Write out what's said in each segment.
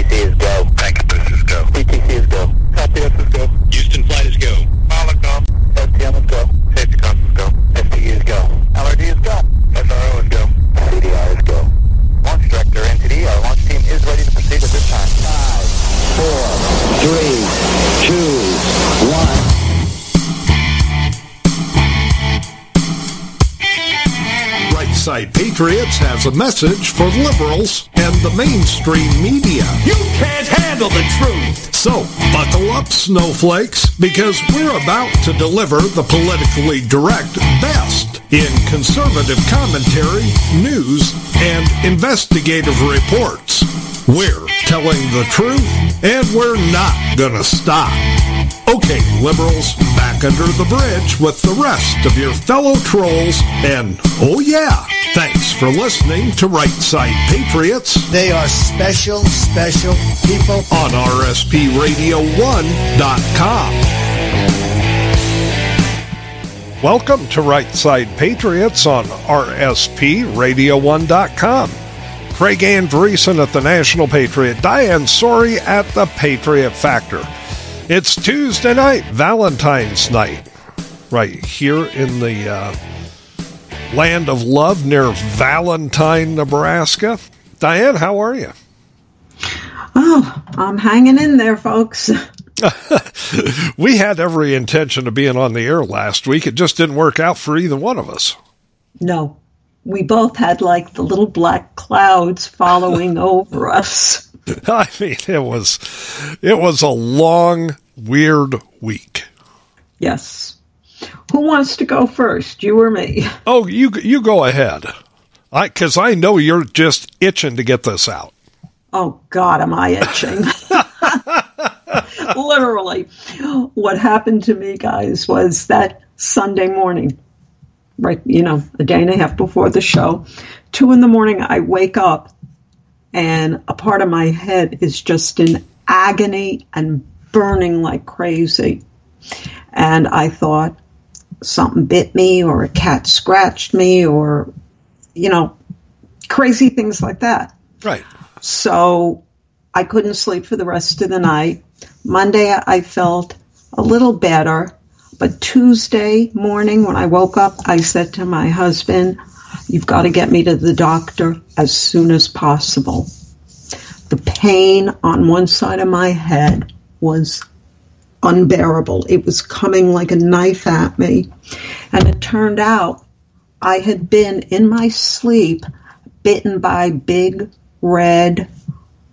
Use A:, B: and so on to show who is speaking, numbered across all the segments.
A: PTC is
B: Patriots has a message for liberals and the mainstream media.
C: You can't handle the truth.
B: So, buckle up, snowflakes, because we're about to deliver the politically direct best in conservative commentary, news, and investigative reports. We're telling the truth, and we're not gonna stop. Okay, liberals, back under the bridge with the rest of your fellow trolls, and oh yeah, thanks for listening to Right Side Patriots
D: They are special, special people.
B: on RSPRadio1.com. Welcome to Right Side Patriots on RSPRadio1.com. Craig Andresen at the National Patriot, Diane Sori at the Patriot Factor. It's Tuesday night, Valentine's night, right here in the uh, land of love near Valentine, Nebraska. Diane, how are you?
E: Oh, I'm hanging in there, folks.
B: we had every intention of being on the air last week. It just didn't work out for either one of us.
E: No, we both had like the little black clouds following over us.
B: I mean, it was it was a long, weird week.
E: Yes. Who wants to go first, you or me?
B: Oh, you you go ahead. I cuz I know you're just itching to get this out.
E: Oh God, am I itching? Literally, what happened to me, guys, was that Sunday morning, right? You know, a day and a half before the show, two in the morning, I wake up, and a part of my head is just in agony and burning like crazy, and I thought something bit me, or a cat scratched me, or you know, crazy things like that.
B: Right.
E: So I couldn't sleep for the rest of the night. Monday, I felt a little better. But Tuesday morning, when I woke up, I said to my husband, You've got to get me to the doctor as soon as possible. The pain on one side of my head was unbearable. It was coming like a knife at me. And it turned out I had been in my sleep bitten by big red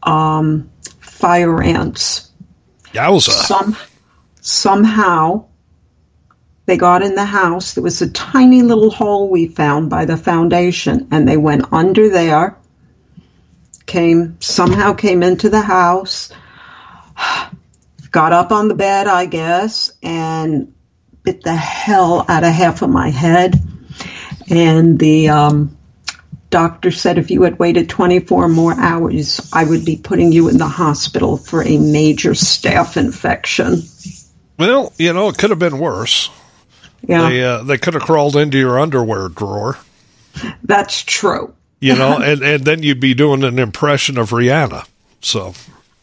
E: um, fire ants.
B: Yowza.
E: Some, somehow they got in the house. There was a tiny little hole we found by the foundation, and they went under there. Came somehow came into the house, got up on the bed, I guess, and bit the hell out of half of my head. And the um, doctor said if you had waited 24 more hours, I would be putting you in the hospital for a major staph infection.
B: Well, you know, it could have been worse.
E: Yeah,
B: They uh, they could have crawled into your underwear drawer,
E: that's true.
B: you know, and and then you'd be doing an impression of Rihanna. So,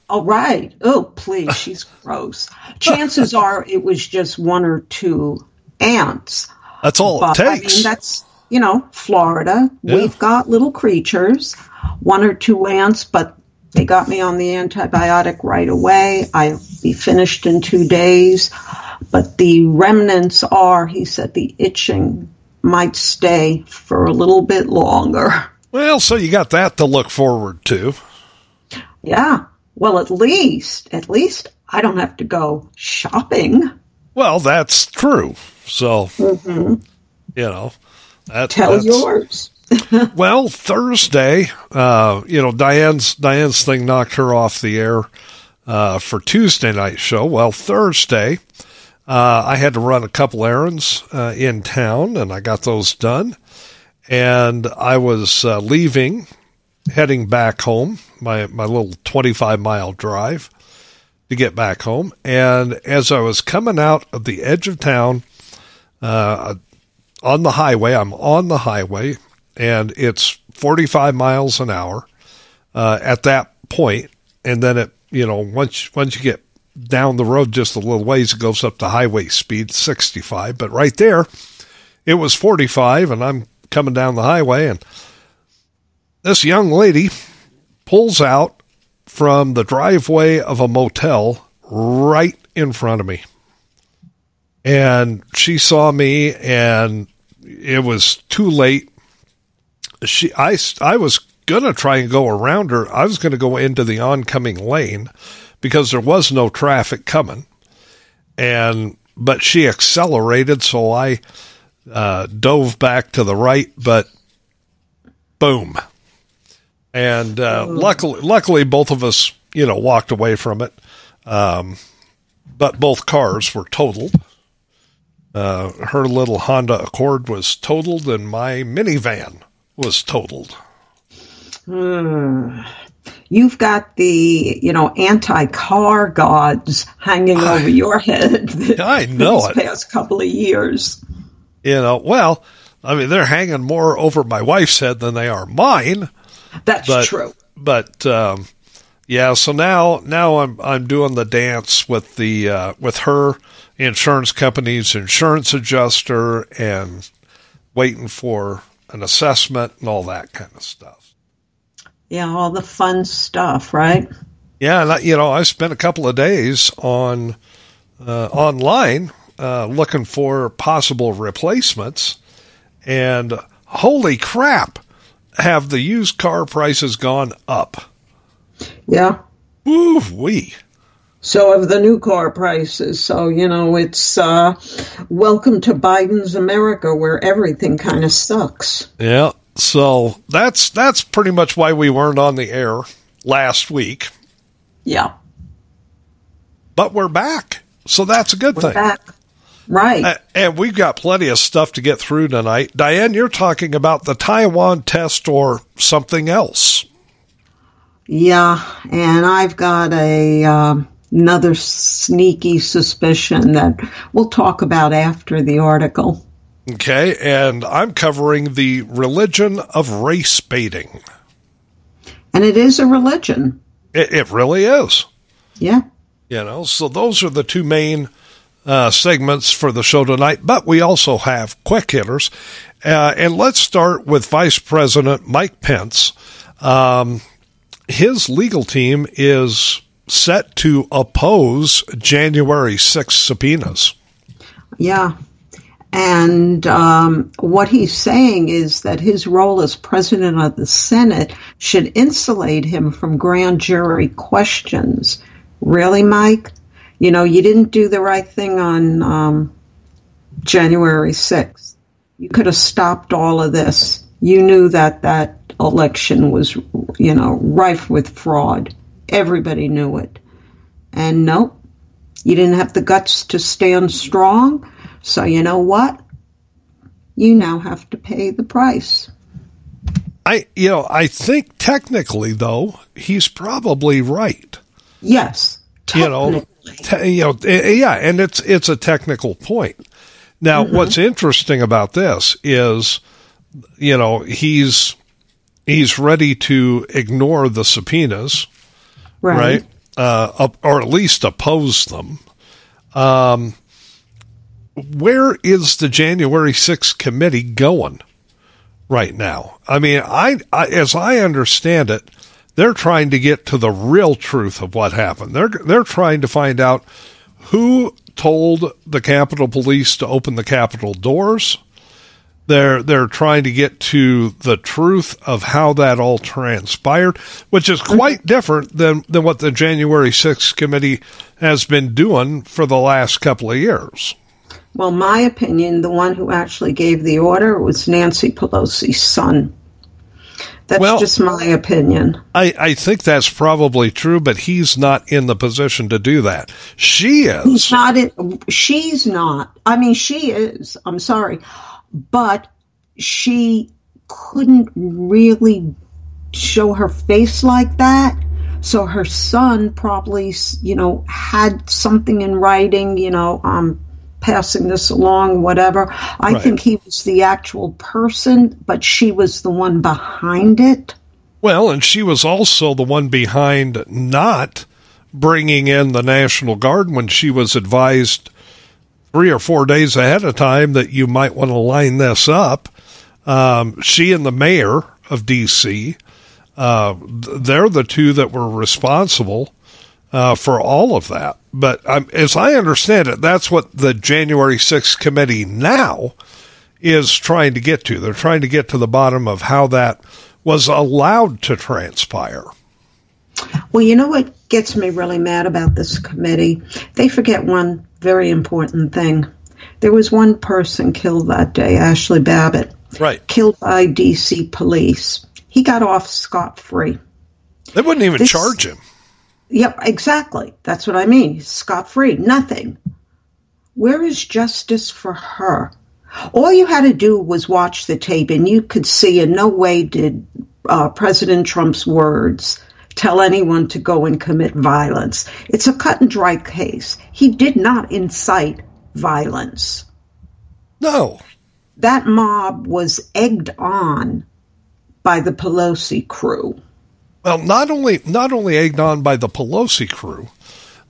E: All right. Oh, please, she's gross. Chances are it was just one or two ants.
B: that's all
E: But
B: it
E: I
B: takes.
E: mean, that's you know, Florida.
B: Yeah.
E: We've got little creatures, one or two ants, but they got me on the antibiotic right away. I'll be finished in two days. But the remnants are, he said, the itching might stay for a little bit longer.
B: well, so you got that to look forward to.
E: Yeah. Well, at least, at least I don't have to go shopping.
B: Well, that's true. So, you know, that,
E: Mm-hmm. Tell
B: that's,
E: yours.
B: Well, Thursday, uh, you know, Diane's Diane's thing knocked her off the air uh, for Tuesday night show. Well, Thursday, uh, I had to run a couple errands uh, in town, and I got those done. And I was uh, leaving, heading back home, my my little twenty five mile drive to get back home. And as I was coming out of the edge of town, uh, on the highway, I'm on the highway, and it's 45 miles an hour. Uh, at that point, and then it, you know, once once you get down the road just a little ways, it goes up to highway speed, 65. But right there, it was 45, and I'm coming down the highway, and this young lady pulls out from the driveway of a motel right in front of me. And she saw me, and it was too late. She, I, I was gonna try and go around her. I was gonna go into the oncoming lane because there was no traffic coming, and but she accelerated, so I uh, dove back to the right, but boom. And uh, luckily, luckily, both of us, you know, walked away from it. Um, but both cars were totaled. Uh, her little Honda Accord was totaled, and my minivan was totaled.
E: You've got the, you know, anti-car gods hanging over your head.
B: I know it.
E: past couple of years.
B: You know, well, I mean, they're hanging more over my wife's head than they are mine.
E: That's
B: But
E: true.
B: but um, yeah, so now now I'm I'm doing the dance with the uh, with her insurance company's insurance adjuster and waiting for an assessment and all that kind of stuff.
E: Yeah, all the fun stuff, right?
B: Yeah, and I, you know, I spent a couple of days on uh, online uh, looking for possible replacements, and holy crap, have the used car prices gone up?
E: Yeah.
B: Woo wee!
E: So have the new car prices. So, you know, it's uh, welcome to Biden's America where everything kind of sucks.
B: Yeah, so that's that's pretty much why we weren't on the air last week,
E: Yeah.
B: but we're back, so that's a good
E: We're
B: thing.
E: back. Right.
B: A- And we've got plenty of stuff to get through tonight. Diane, you're talking about the Taiwan test or something else.
E: Yeah, and I've got a um, another sneaky suspicion that we'll talk about after the article.
B: Okay, and I'm covering the religion of race baiting.
E: And it is a religion.
B: It, it really is.
E: Yeah.
B: You know, so those are the two main uh, segments for the show tonight, but we also have quick hitters. Uh, and let's start with Vice President Mike Pence. Um, his legal team is set to oppose January 6 subpoenas.
E: Yeah. And um, what he's saying is that his role as president of the Senate should insulate him from grand jury questions. Really, Mike? You know, you didn't do the right thing on um, January 6th. You could have stopped all of this. You knew that that election was, you know, rife with fraud. Everybody knew it. And nope, you didn't have the guts to stand strong. So you know what? You now have to pay the price.
B: I, you know, I think technically though, he's probably right.
E: Yes.
B: you know, te- you know, eh, yeah, and it's it's a technical point. Now, what's interesting about this is, you know, he's he's ready to ignore the subpoenas,
E: right.
B: right? Uh, or at least oppose them. Um, where is the January 6th committee going right now? I mean, I, I as I understand it, they're trying to get to the real truth of what happened. They're they're trying to find out who told the Capitol Police to open the Capitol doors. They're they're trying to get to the truth of how that all transpired, which is mm-hmm. quite different than, than what the January 6th committee has been doing for the last couple of years.
E: Well, my opinion, the one who actually gave the order was Nancy Pelosi's son. That's
B: Well-
E: just my opinion.
B: I, I think that's probably true, but he's not in the position to do that. She is.
E: Not it. She's not. I mean, she is. I'm sorry, but she couldn't really show her face like that. So her son probably, you know, had something in writing. You know, um, passing this along, whatever. I
B: Right.
E: think he was the actual person, but she was the one behind it.
B: Well, and she was also the one behind not bringing in the National Guard when she was advised three or four days ahead of time that you might want to line this up. Um, she and the mayor of D.C., uh, they're the two that were responsible uh, for all of that. But um, as I understand it, that's what the January 6th committee now is trying to get to. They're trying to get to the bottom of how that was allowed to transpire.
E: Well, you know what gets me really mad about this committee? They forget one very important thing. There was one person killed that day, Ashley Babbitt,
B: Right.
E: killed by DC police. He got off scot free.
B: They wouldn't even
E: This-
B: charge him.
E: Yep, exactly. That's what I mean. Scot free. Nothing. Where is justice for her? All you had to do was watch the tape, and you could see in no way did uh, President Trump's words tell anyone to go and commit violence. It's a cut and dry case. He did not incite violence.
B: No.
E: That mob was egged on by the Pelosi crew.
B: Well, not only not only egged on by the Pelosi crew,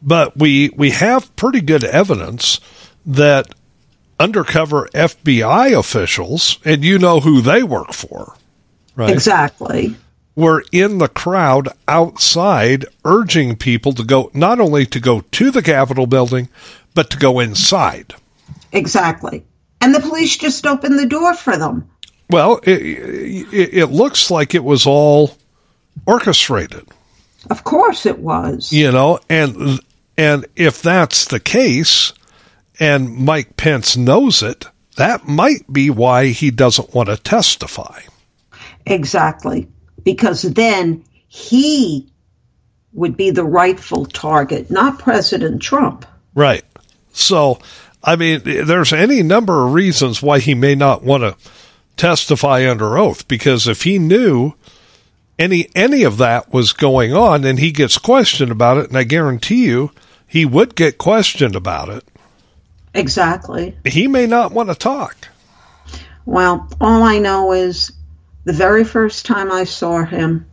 B: but we we have pretty good evidence that undercover FBI officials, and you know who they work for, right?
E: Exactly.
B: Were in the crowd outside urging people to go not only to go to the Capitol building, but to go inside.
E: Exactly. And the police just opened the door for them.
B: Well, it, it, it looks like it was all orchestrated.
E: Of course it was.
B: you know and and if that's the case and Mike Pence knows it that might be why he doesn't want to testify
E: Exactly. Because then he would be the rightful target, not President Trump.
B: right so i mean there's any number of reasons why he may not want to testify under oath because if he knew any any of that was going on and he gets questioned about it and i guarantee you he would get questioned about it
E: Exactly.
B: he may not want to talk
E: Well, all I know is the very first time I saw him,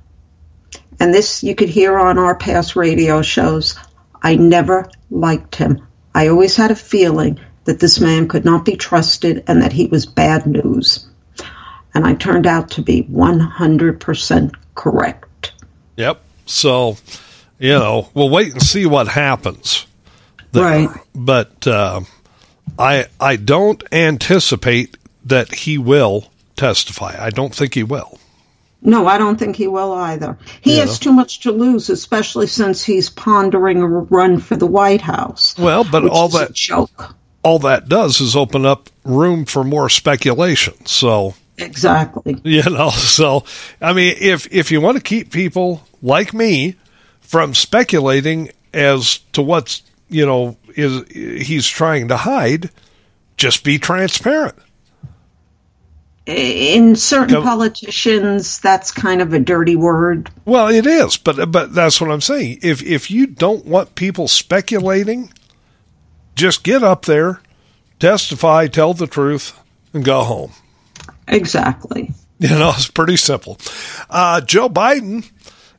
E: and this you could hear on our past radio shows, I never liked him. I always had a feeling that this man could not be trusted and that he was bad news. And I turned out to be 100% correct.
B: Yep. So, you know, we'll wait and see what happens.
E: Right.
B: But uh, I I don't anticipate that he will testify. I don't think he will.
E: No, I don't think he will either. He
B: Yeah.
E: has too much to lose, especially since he's pondering a run for the White House.
B: Well, but all that
E: joke.
B: all that does is open up room for more speculation. So,
E: Exactly.
B: you know, so I mean, if if you want to keep people like me from speculating as to what's you know is he's trying to hide, just be transparent.
E: In certain
B: Go-
E: politicians, that's kind of a dirty word.
B: Well, it is, but but that's what I'm saying. If if you don't want people speculating, just get up there, testify, tell the truth, and go home.
E: Exactly.
B: You know, it's pretty simple. Uh, Joe Biden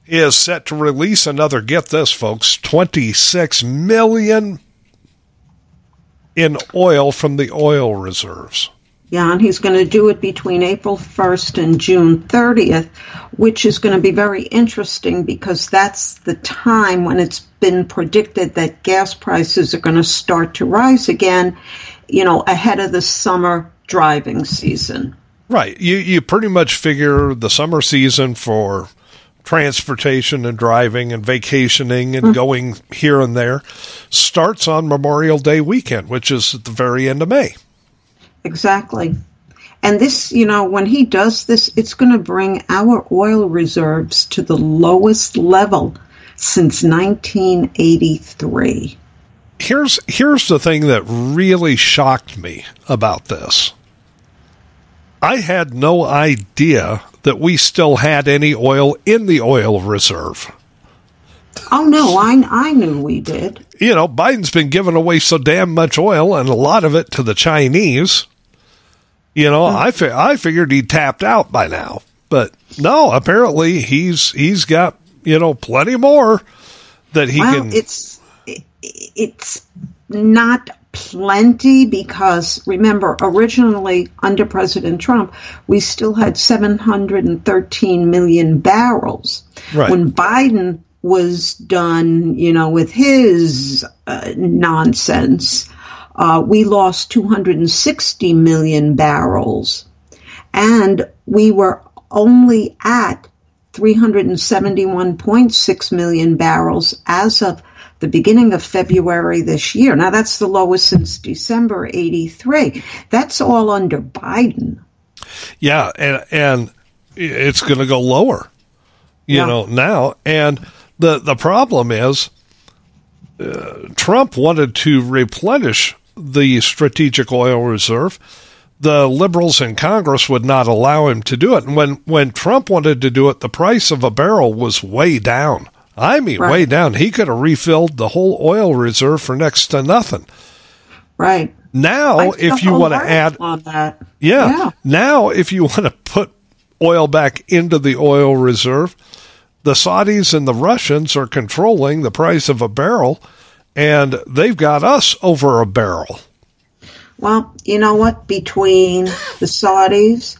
B: is set to release another. Get this, folks, twenty six million in oil from the oil reserves.
E: Yeah, and he's going to do it between April 1st and June 30th, which is going to be very interesting because that's the time when it's been predicted that gas prices are going to start to rise again, you know, ahead of the summer driving season.
B: Right. You you pretty much figure the summer season for transportation and driving and vacationing and mm-hmm. going here and there starts on Memorial Day weekend, which is at the very end of May.
E: Exactly. And this, you know, when he does this, it's going to bring our oil reserves to the lowest level since 1983.
B: Here's here's the thing that really shocked me about this. I had no idea that we still had any oil in the oil reserve.
E: Oh no, I I knew we did.
B: you know, Biden's been giving away so damn much oil and a lot of it to the Chinese. You know, mm. I fi- I figured he tapped out by now, But no, apparently he's he's got you know plenty more that he
E: well,
B: can.
E: it's it's not plenty because remember originally under President Trump we still had 713 million barrels
B: Right.
E: when Biden was done you know with his uh, nonsense uh, we lost 260 million barrels and we were only at 371.6 million barrels as of the beginning of February this year. Now that's the lowest since December 83. That's all under Biden.
B: Yeah, and and it's going to go lower, you
E: Yeah.
B: know, now. And the the problem is, uh, Trump wanted to replenish the strategic oil reserve. The liberals in Congress would not allow him to do it. And when when Trump wanted to do it, the price of a barrel was way down. I mean,
E: Right.
B: way down. He could have refilled the whole oil reserve for next to nothing.
E: Right.
B: Now, if you want to add
E: on that.
B: yeah.
E: Yeah.
B: Now, if you want to put oil back into the oil reserve, the Saudis and the Russians are controlling the price of a barrel, and they've got us over a barrel.
E: Well, you know what? Between the Saudis,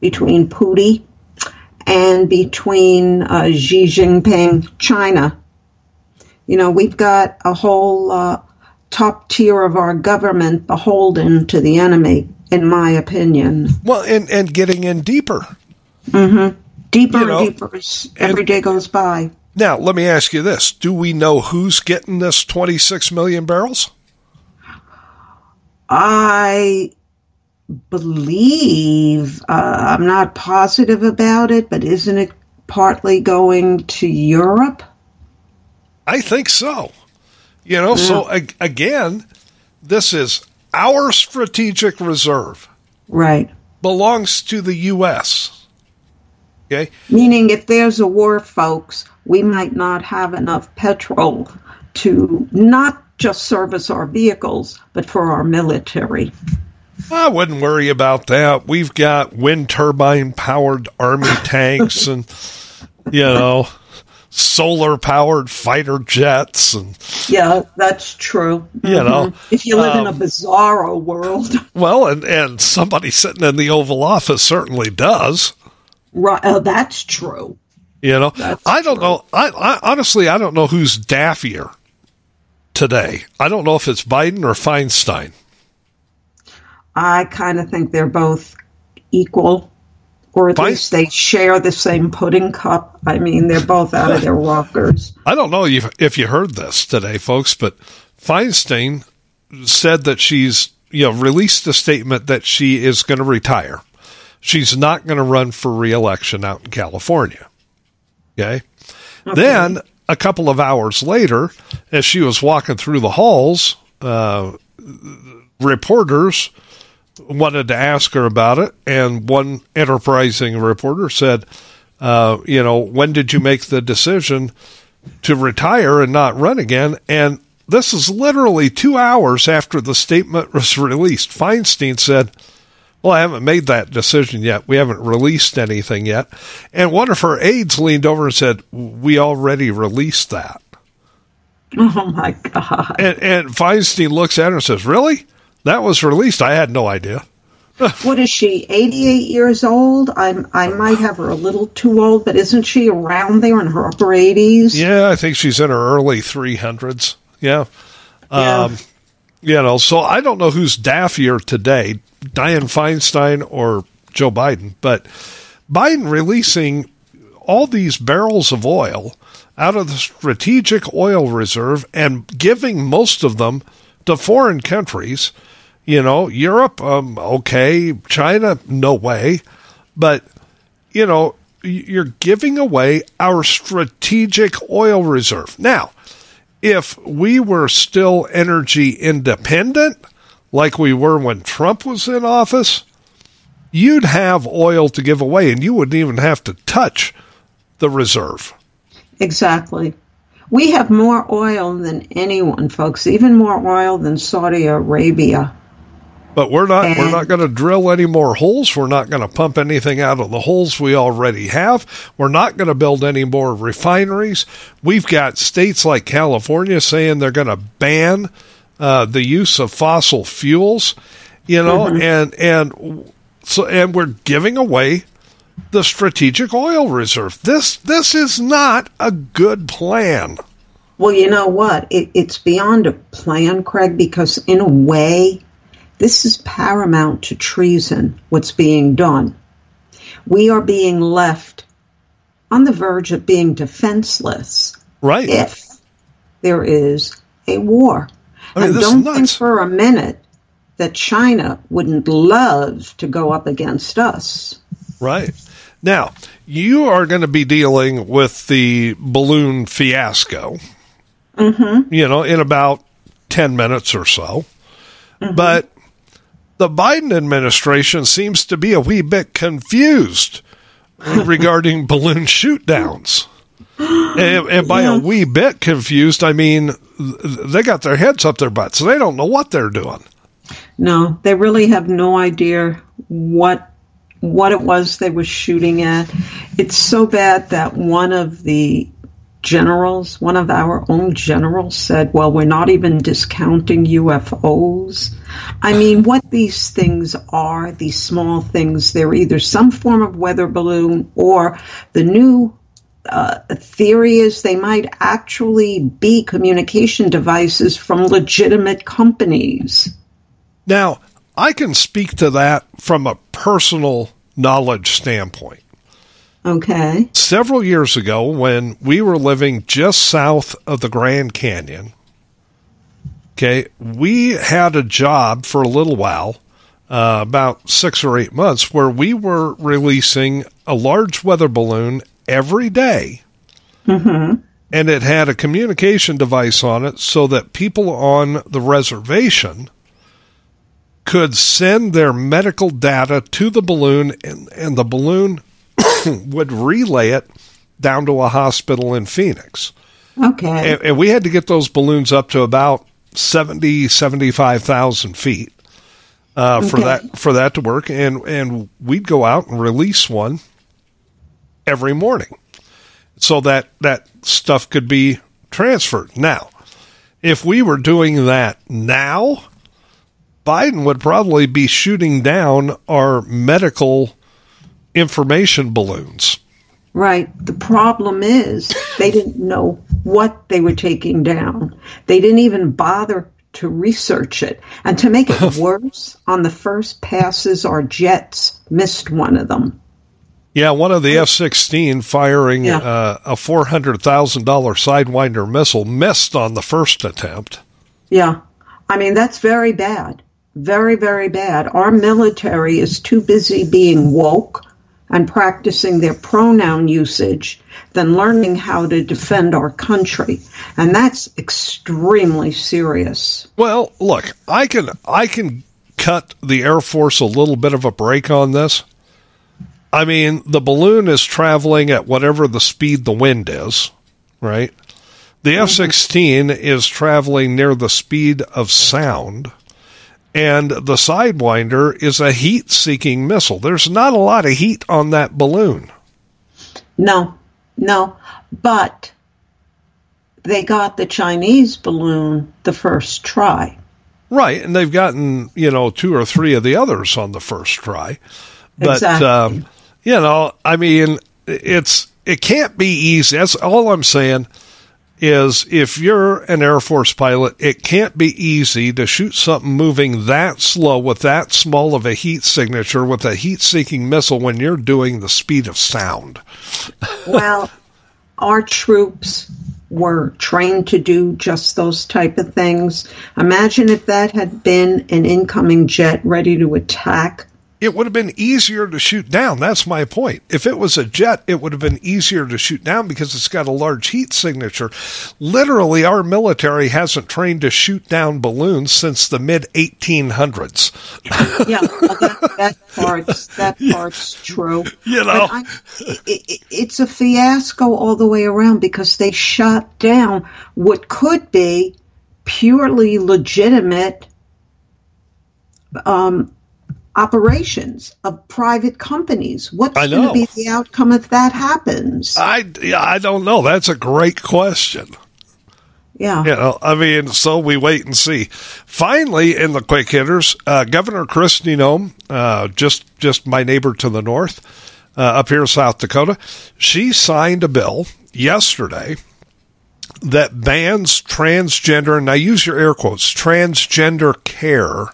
E: between Putin, and between uh, Xi Jinping, China, you know, we've got a whole uh, top tier of our government beholden to the enemy, in my opinion.
B: Well, and, and getting in deeper.
E: Deeper
B: You know,
E: and deeper as every day goes by.
B: Now, let me ask you this Do we know who's getting this 26 million barrels?
E: I believe, uh, I'm not positive about it, but isn't it partly going to Europe?
B: I think so. You know, so ag- again, this is our strategic reserve,
E: Right.
B: belongs to the U.S. Okay?
E: Meaning, if there's a war, folks, we might not have enough petrol to not just service our vehicles, but for our military.
B: I wouldn't worry about that. We've got wind turbine powered army tanks and, you know, solar powered fighter jets. And,
E: Yeah, that's true.
B: you know,
E: If you live in a
B: um,
E: bizarro world,
B: well, and, and somebody sitting in the Oval Office certainly does.
E: right, oh, that's true.
B: You know,
E: That's
B: I don't
E: true.
B: know. I, I honestly, I don't know who's daffier today. I don't know if it's Biden or Feinstein.
E: I kind of think they're both equal, or at least they share the same pudding cup. I mean, they're both out of their walkers.
B: I don't know if if you heard this today, folks, but Feinstein said that she's you know released a statement that she is going to retire. She's not going to run for reelection out in California. Okay. Then a couple of hours later, as she was walking through the halls, uh, reporters wanted to ask her about it, and one enterprising reporter said, uh, "You know, when did you make the decision to retire and not run again?" And this is literally two hours after the statement was released. Feinstein said, well, I haven't made that decision yet. We haven't released anything yet. And one of her aides leaned over and said, We already released that.
E: Oh my God.
B: And, and Feinstein looks at her and says, Really? That was released? I had no idea.
E: What is she, 88 years old? I'm, I might have her a little too old, but isn't she around there in her upper 80s?
B: Yeah, I think she's in her early 300s. Yeah.
E: Yeah.
B: Um, you know, so I don't know who's daffier today, Dianne Feinstein or Joe Biden, but Biden releasing all these barrels of oil out of the strategic oil reserve and giving most of them to foreign countries. You know, Europe, um, okay, China, no way, but you know, you're giving away our strategic oil reserve. Now, if we were still energy independent, like we were when Trump was in office, you'd have oil to give away and you wouldn't even have to touch the reserve.
E: Exactly. We have more oil than anyone, folks, even more oil than Saudi Arabia.
B: But we're not we're not going to drill any more holes. We're not going to pump anything out of the holes we already have. We're not going to build any more refineries. We've got states like California saying they're going to ban uh, the use of fossil fuels. You know, and and so and we're giving away the strategic oil reserve. This this is not a good plan.
E: Well, you know what? It, it's beyond a plan, Craig, because in a way, this is paramount to treason, what's being done. We are being left on the verge of being defenseless
B: Right.
E: if there is a war.
B: I mean,
E: and don't think for a minute that China wouldn't love to go up against us.
B: Right. Now, you are going to be dealing with the balloon fiasco, mm-hmm. you know, in about 10 minutes or so. But the Biden administration seems to be a wee bit confused regarding balloon shoot downs. And, and by a wee bit confused, I mean they got their heads up their butts. They don't know what they're doing.
E: No, they really have no idea what what it was they were shooting at. It's so bad that one of the generals, one of our own generals said, "Well, we're not even discounting UFOs." I mean, what these things are, these small things, they're either some form of weather balloon or the new uh, theory is they might actually be communication devices from legitimate companies.
B: Now, I can speak to that from a personal knowledge standpoint.
E: Okay.
B: Several years ago, when we were living just south of the Grand Canyon, okay, we had a job for a little while, uh, about six or eight months, where we were releasing a large weather balloon every day. And it had a communication device on it so that people on the reservation could send their medical data to the balloon, and, and the balloon would relay it down to a hospital in Phoenix.
E: Okay.
B: And, and we had to get those balloons up to about 70, 75,000 feet uh, for
E: Okay.
B: that for that to work. And, and we'd go out and release one every morning so that that stuff could be transferred. Now, if we were doing that now, Biden would probably be shooting down our medical information balloons.
E: Right. The problem is they didn't know what they were taking down. They didn't even bother to research it. And to make it worse, on the first passes, our jets missed one of them.
B: Yeah, one of the F 16 firing
E: Yeah.
B: uh, a $400,000 Sidewinder missile missed on the first attempt.
E: Yeah. I mean, that's very bad. Very, very bad. Our military is too busy being woke and practicing their pronoun usage than learning how to defend our country. And that's extremely serious.
B: Well, look, I can I can cut the Air Force a little bit of a break on this. I mean, the balloon is traveling at whatever the speed the wind is, right? The mm-hmm. F 16 is traveling near the speed of sound, and the Sidewinder is a heat seeking missile. There's not a lot of heat on that balloon.
E: No, no. But they got the Chinese balloon the first try.
B: Right, and they've gotten you know two or three of the others on the first try, but
E: Exactly.
B: um, you know, I mean, it's it can't be easy. That's all I'm saying. Is if you're an Air Force pilot, it can't be easy to shoot something moving that slow with that small of a heat signature with a heat seeking missile when you're doing the speed of sound.
E: Well, our troops were trained to do just those type of things. Imagine if that had been an incoming jet ready to attack.
B: It would have been easier to shoot down. That's my point. If it was a jet, it would have been easier to shoot down because it's got a large heat signature. Literally, our military hasn't trained to shoot down balloons since the mid 1800s.
E: Yeah, that, that part's that part's true.
B: You know.
E: I, it, it, it's a fiasco all the way around because they shot down what could be purely legitimate um, operations of private companies. What's going to be the outcome if that happens?
B: I, I don't know. That's a great question.
E: yeah.
B: You know, I mean, so we wait and see. Finally, in the quick hitters, uh, Governor Kristi Noem, uh, just just my neighbor to the north, uh, up here in South Dakota, she signed a bill yesterday that bans transgender, and I use your air quotes, transgender care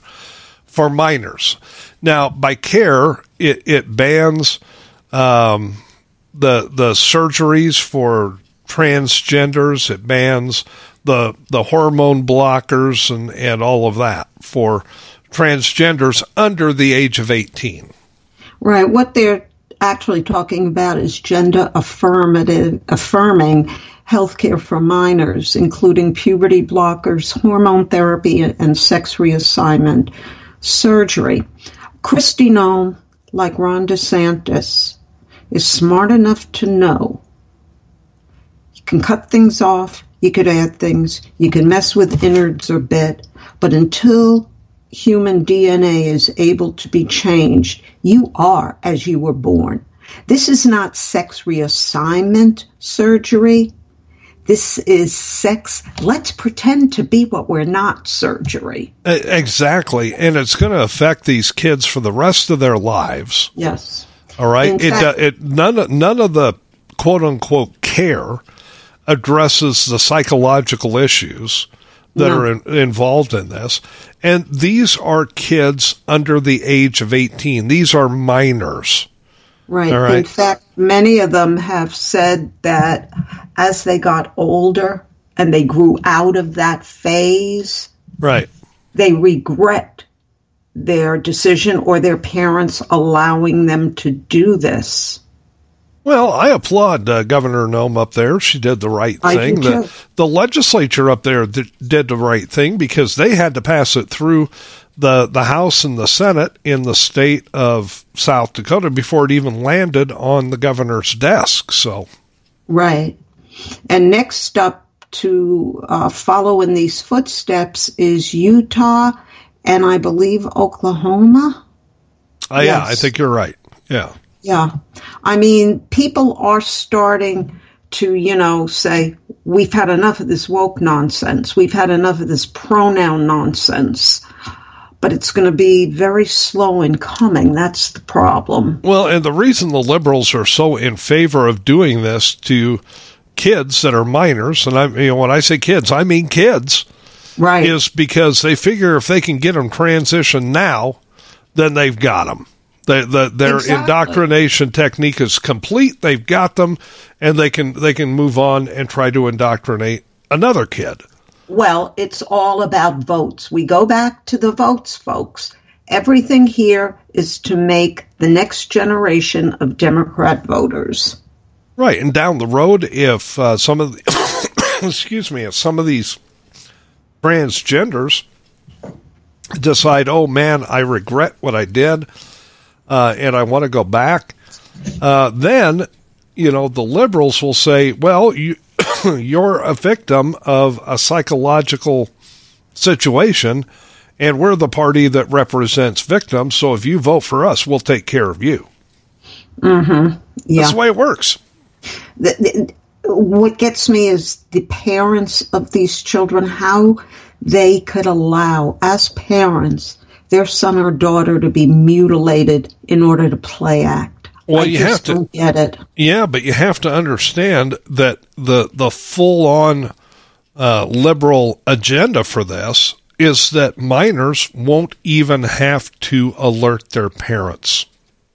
B: for minors. Now, by care, it, it bans um, the the surgeries for transgenders. It bans the the hormone blockers and, and all of that for transgenders under the age of 18.
E: Right. What they're actually talking about is gender affirmative, affirming healthcare for minors, including puberty blockers, hormone therapy, and sex reassignment surgery. Kristi Noem, like Ron DeSantis, is smart enough to know you can cut things off, you could add things, you can mess with innards a bit, but until human DNA is able to be changed, you are as you were born. This is not sex reassignment surgery. This is sex. Let's pretend to be what we're not surgery.
B: Exactly. And it's going to affect these kids for the rest of their lives.
E: Yes.
B: All right.
E: In
B: It,
E: fact-
B: uh, it none of- none of the quote unquote care addresses the psychological issues that
E: No.
B: are in, involved in this, and these are kids under the age of eighteen. These are minors.
E: Right.
B: Right.
E: In fact, many of them have said that as they got older and they grew out of that phase,
B: Right.
E: they regret their decision or their parents allowing them to do this.
B: Well, I applaud uh, Governor Noem up there. She did the right thing. The, the legislature up there th- did the right thing because they had to pass it through the the House and the Senate in the state of South Dakota before it even landed on the governor's desk. So,
E: Right. And next up to uh, follow in these footsteps is Utah and I believe Oklahoma.
B: uh, yeah, I think you're right. Yeah.
E: Yeah. I mean, people are starting to, you know, say, we've had enough of this woke nonsense. We've had enough of this pronoun nonsense. But it's going to be very slow in coming. That's the problem.
B: Well, and the reason the liberals are so in favor of doing this to kids that are minors, and I, you know, when I say kids, I mean kids.
E: Right.
B: is because they figure if they can get them transitioned now, then they've got them. The, the, their
E: Exactly.
B: indoctrination technique is complete. They've got them, and they can they can move on and try to indoctrinate another kid.
E: Well, it's all about votes. We go back to the votes, folks. Everything here is to make the next generation of Democrat voters.
B: Right, and down the road, if uh, some of the, excuse me, if some of these transgenders decide, oh man, I regret what I did, uh, and I want to go back, uh, then you know the liberals will say, well, you you're a victim of a psychological situation. And we're the party that represents victims. So if you vote for us, we'll take care of you.
E: Yeah.
B: That's the way it works.
E: the, the, what gets me is the parents of these children, how they could allow, as parents, their son or daughter to be mutilated in order to play act.
B: Well,
E: I
B: you
E: just
B: have to-
E: don't get it.
B: Yeah, but you have to understand that the the full on uh, liberal agenda for this is that minors won't even have to alert their parents.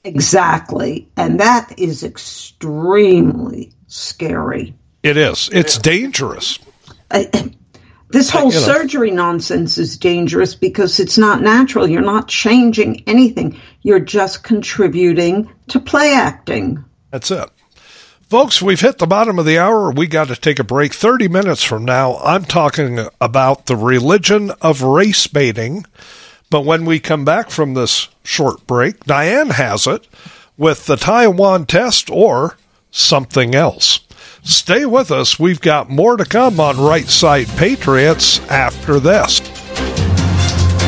E: Exactly. And that is extremely scary.
B: It is. It's dangerous.
E: I, this whole
B: you know.
E: surgery nonsense is dangerous because it's not natural. You're not changing anything. You're just contributing to play acting.
B: That's it. Folks, we've hit the bottom of the hour. We got to take a break. 30 minutes from now, I'm talking about the religion of race baiting. But when we come back from this short break, Diane has it with the Taiwan test or something else. Stay with us. We've got more to come on Right Side Patriots after this.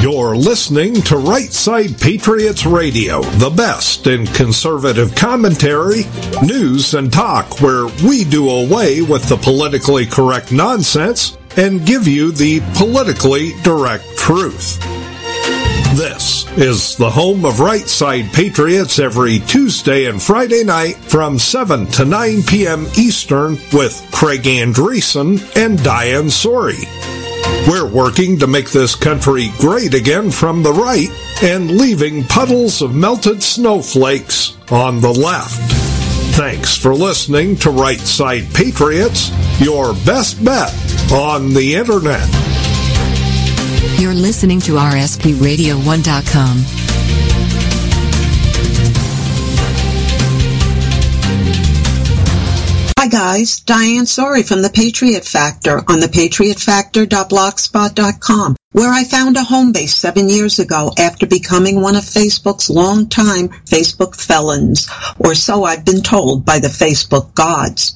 B: You're listening to Right Side Patriots Radio, the best in conservative commentary, news, and talk, where we do away with the politically correct nonsense and give you the politically direct truth. This is the home of Right Side Patriots every Tuesday and Friday night from 7 to 9 p.m. Eastern with Craig Andresen and Diane Sori. We're working to make this country great again from the right and leaving puddles of melted snowflakes on the left. Thanks for listening to Right Side Patriots, your best bet on the internet.
F: You're listening to RSPRadio1.com.
E: Hi guys, Diane Sori from The Patriot Factor on thepatriotfactor.blogspot.com, where I found a home base seven years ago after becoming one of Facebook's longtime Facebook felons, or so I've been told by the Facebook gods.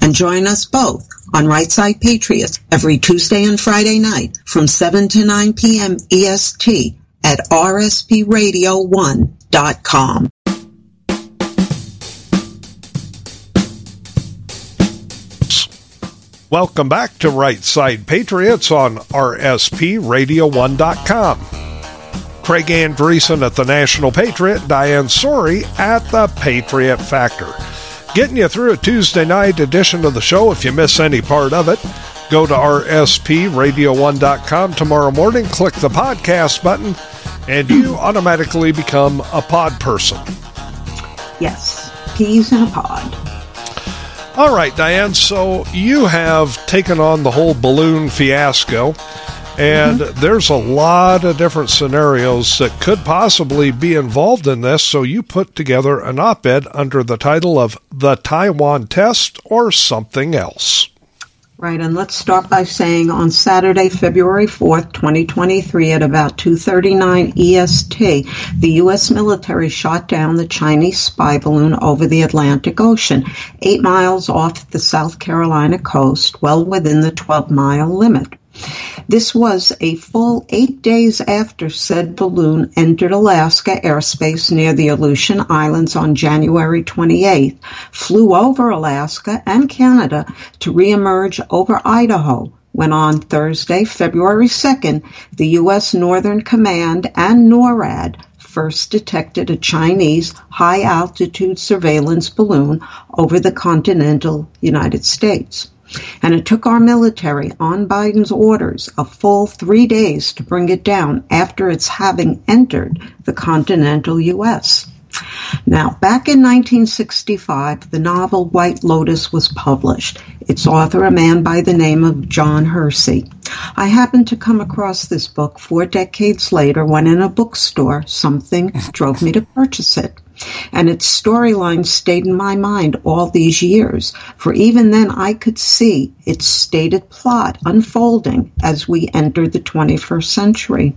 E: and join us both on Right Side Patriots every Tuesday and Friday night from 7 to 9 p.m. EST at rspradio1.com.
B: Welcome back to Right Side Patriots on RSPRadio1.com. Craig Andresen at the National Patriot, Diane Sori at the Patriot Factor. Getting you through a Tuesday night edition of the show. If you miss any part of it, go to RSPRadio1.com tomorrow morning, click the podcast button, and you automatically become a pod person.
E: Yes, peas in a pod.
B: All right, Diane. So you have taken on the whole balloon fiasco, and mm-hmm. there's a lot of different scenarios that could possibly be involved in this. So you put together an op ed under the title of The Taiwan Test or Something Else.
E: Right, and let's start by saying on Saturday, February 4th, 2023 at about 2:39 EST, the US military shot down the Chinese spy balloon over the Atlantic Ocean, 8 miles off the South Carolina coast, well within the 12-mile limit. This was a full eight days after said balloon entered Alaska airspace near the Aleutian Islands on January 28th, flew over Alaska and Canada to reemerge over Idaho, when on Thursday, February 2nd, the U.S. Northern Command and NORAD first detected a Chinese high altitude surveillance balloon over the continental United States. And it took our military, on Biden's orders, a full three days to bring it down after its having entered the continental U.S. Now, back in 1965, the novel White Lotus was published. Its author, a man by the name of John Hersey. I happened to come across this book four decades later when in a bookstore something drove me to purchase it. And its storyline stayed in my mind all these years, for even then I could see its stated plot unfolding as we entered the 21st century.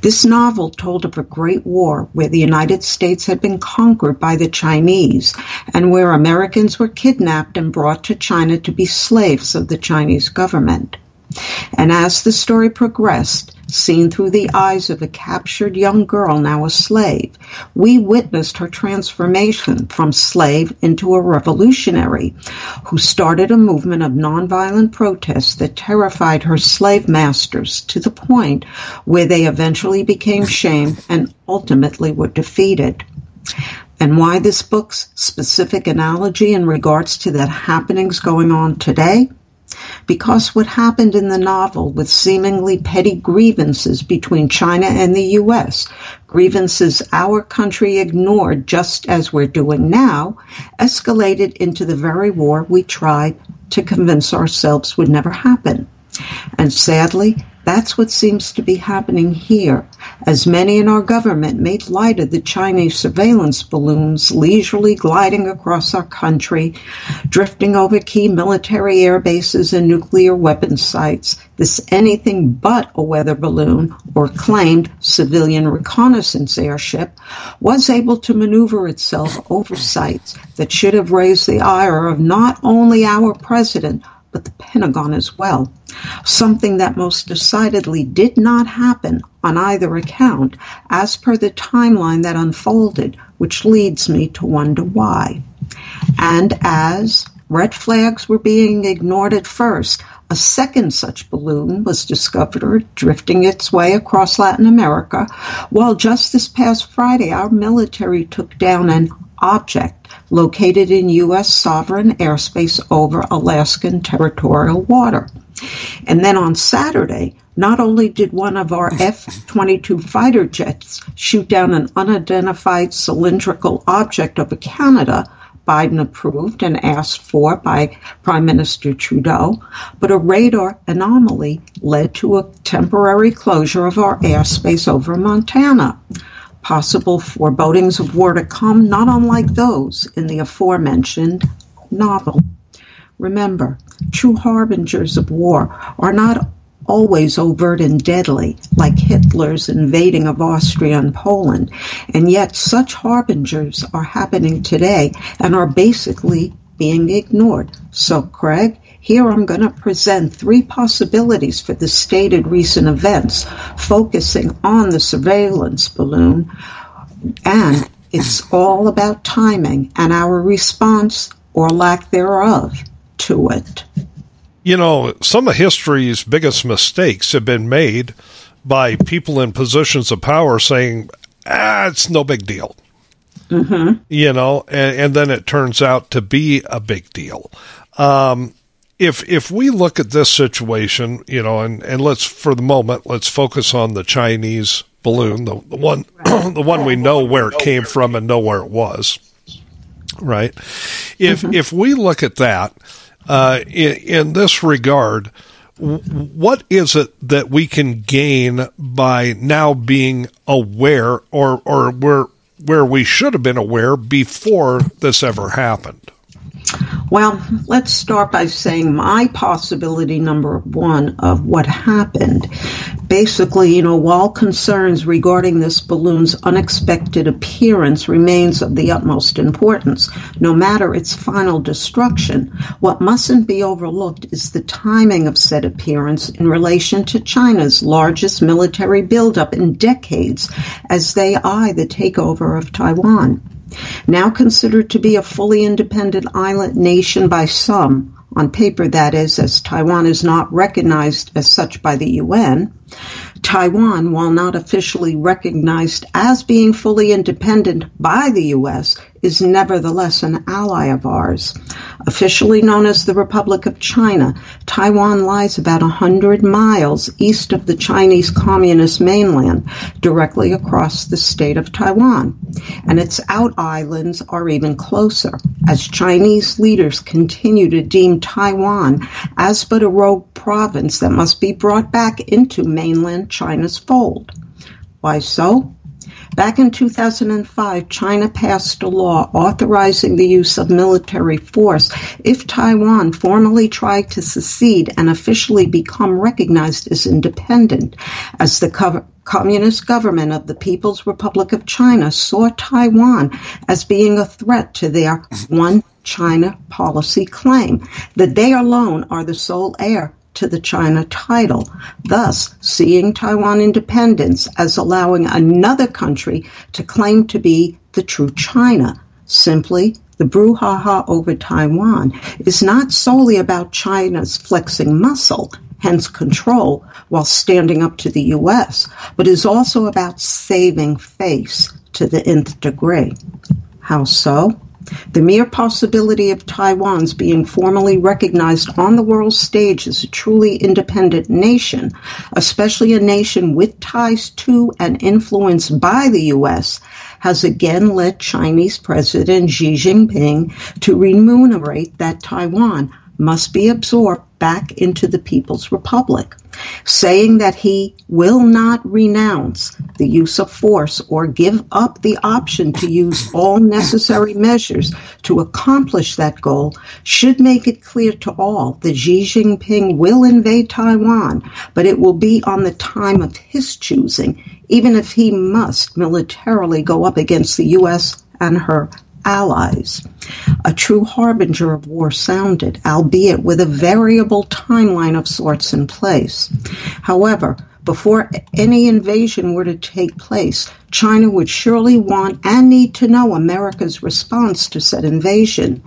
E: This novel told of a great war where the United States had been conquered by the Chinese and where Americans were kidnapped and brought to China to be slaves of the Chinese government. And as the story progressed, seen through the eyes of a captured young girl, now a slave, we witnessed her transformation from slave into a revolutionary who started a movement of nonviolent protest that terrified her slave masters to the point where they eventually became shamed and ultimately were defeated. And why this book's specific analogy in regards to the happenings going on today? Because what happened in the novel with seemingly petty grievances between China and the U.S., grievances our country ignored just as we're doing now, escalated into the very war we tried to convince ourselves would never happen. And sadly, that's what seems to be happening here, as many in our government made light of the Chinese surveillance balloons leisurely gliding across our country, drifting over key military air bases and nuclear weapons sites. This anything but a weather balloon or claimed civilian reconnaissance airship was able to maneuver itself over sites that should have raised the ire of not only our president, but the Pentagon as well. Something that most decidedly did not happen on either account as per the timeline that unfolded, which leads me to wonder why. And as red flags were being ignored at first, a second such balloon was discovered drifting its way across Latin America, while just this past Friday our military took down an object located in U.S. sovereign airspace over Alaskan territorial water. And then on Saturday, not only did one of our F 22 fighter jets shoot down an unidentified cylindrical object over Canada, Biden approved and asked for by Prime Minister Trudeau, but a radar anomaly led to a temporary closure of our airspace over Montana possible forebodings of war to come, not unlike those in the aforementioned novel. Remember, true harbingers of war are not always overt and deadly, like Hitler's invading of Austria and Poland, and yet such harbingers are happening today and are basically being ignored. So, Craig, here I'm going to present three possibilities for the stated recent events, focusing on the surveillance balloon. And it's all about timing and our response or lack thereof to it.
B: You know, some of history's biggest mistakes have been made by people in positions of power saying, ah, it's no big deal. Mm-hmm. You know, and, and, then it turns out to be a big deal. Um, if if we look at this situation, you know, and, and let's for the moment let's focus on the Chinese balloon, the, the one the one we know where it came from and know where it was. Right. If mm-hmm. if we look at that uh, in, in this regard, what is it that we can gain by now being aware, or or where where we should have been aware before this ever happened?
E: Well, let's start by saying my possibility number one of what happened. Basically, you know, while concerns regarding this balloon's unexpected appearance remains of the utmost importance, no matter its final destruction, what mustn't be overlooked is the timing of said appearance in relation to China's largest military buildup in decades as they eye the takeover of Taiwan. Now considered to be a fully independent island nation by some, on paper that is, as Taiwan is not recognized as such by the UN, Taiwan, while not officially recognized as being fully independent by the U.S., is nevertheless an ally of ours. Officially known as the Republic of China, Taiwan lies about 100 miles east of the Chinese Communist mainland, directly across the strait of Taiwan. And its out islands are even closer, as Chinese leaders continue to deem Taiwan as but a rogue province that must be brought back into mainland China's fold. Why so? Back in 2005, China passed a law authorizing the use of military force. If Taiwan formally tried to secede and officially become recognized as independent, as the co- Communist government of the People's Republic of China saw Taiwan as being a threat to their one China policy claim that they alone are the sole heir to the China title, thus seeing Taiwan independence as allowing another country to claim to be the true China. Simply, the brouhaha over Taiwan is not solely about China's flexing muscle, hence control, while standing up to the U.S., but is also about saving face to the nth degree. How so? The mere possibility of Taiwan's being formally recognized on the world stage as a truly independent nation, especially a nation with ties to and influence by the U.S., has again led Chinese President Xi Jinping to remunerate that Taiwan must be absorbed back into the People's Republic, saying that he will not renounce the use of force or give up the option to use all necessary measures to accomplish that goal should make it clear to all that Xi Jinping will invade Taiwan, but it will be on the time of his choosing, even if he must militarily go up against the U.S. and her allies. A true harbinger of war sounded, albeit with a variable timeline of sorts in place. However, before any invasion were to take place, China would surely want and need to know America's response to said invasion,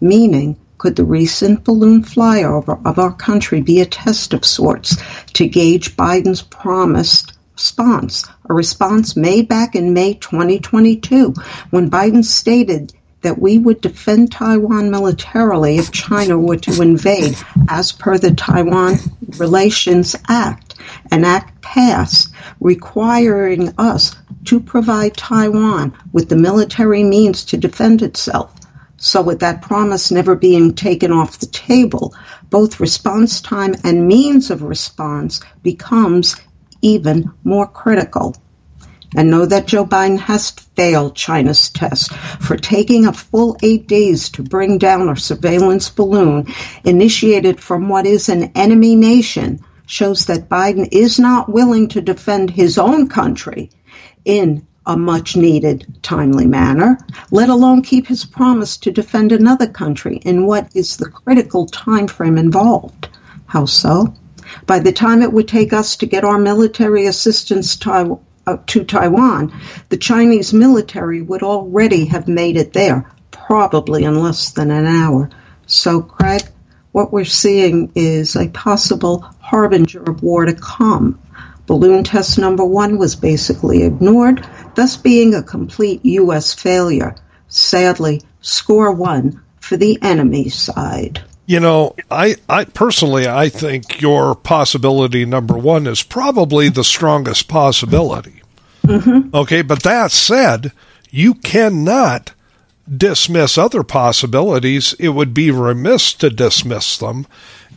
E: meaning could the recent balloon flyover of our country be a test of sorts to gauge Biden's promised response, a response made back in May 2022 when Biden stated that we would defend Taiwan militarily if China were to invade as per the Taiwan Relations Act, an act passed requiring us to provide Taiwan with the military means to defend itself. So, with that promise never being taken off the table, both response time and means of response becomes even more critical. And know that Joe Biden has failed China's test for taking a full eight days to bring down a surveillance balloon initiated from what is an enemy nation shows that Biden is not willing to defend his own country in a much needed, timely manner, let alone keep his promise to defend another country in what is the critical time frame involved. How so? By the time it would take us to get our military assistance to, uh, to Taiwan, the Chinese military would already have made it there, probably in less than an hour. So, Craig, what we're seeing is a possible harbinger of war to come. Balloon test number one was basically ignored, thus being a complete U.S. failure. Sadly, score one for the enemy side.
B: You know, I, I personally, I think your possibility number one is probably the strongest possibility. Mm-hmm. Okay, but that said, you cannot dismiss other possibilities. It would be remiss to dismiss them,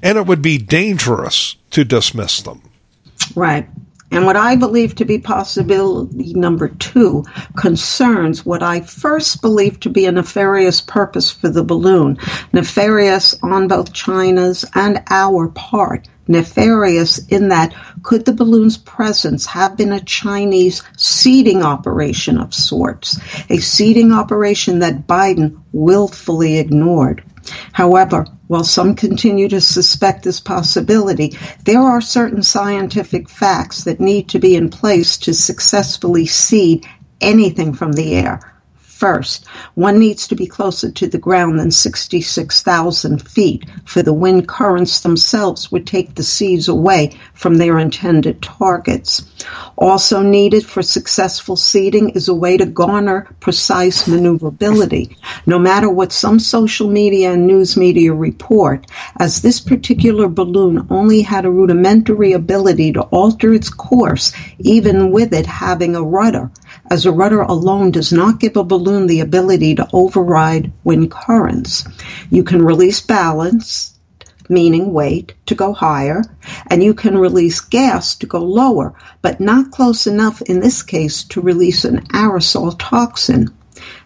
B: and it would be dangerous to dismiss them.
E: Right. And what I believe to be possibility number two concerns what I first believed to be a nefarious purpose for the balloon, nefarious on both China's and our part. Nefarious in that could the balloon's presence have been a Chinese seeding operation of sorts, a seeding operation that Biden willfully ignored? However, while some continue to suspect this possibility, there are certain scientific facts that need to be in place to successfully seed anything from the air. First, one needs to be closer to the ground than 66,000 feet, for the wind currents themselves would take the seeds away from their intended targets. Also needed for successful seeding is a way to garner precise maneuverability. No matter what some social media and news media report, as this particular balloon only had a rudimentary ability to alter its course, even with it having a rudder, as a rudder alone does not give a balloon the ability to override wind currents. You can release balance, meaning weight, to go higher, and you can release gas to go lower, but not close enough in this case to release an aerosol toxin.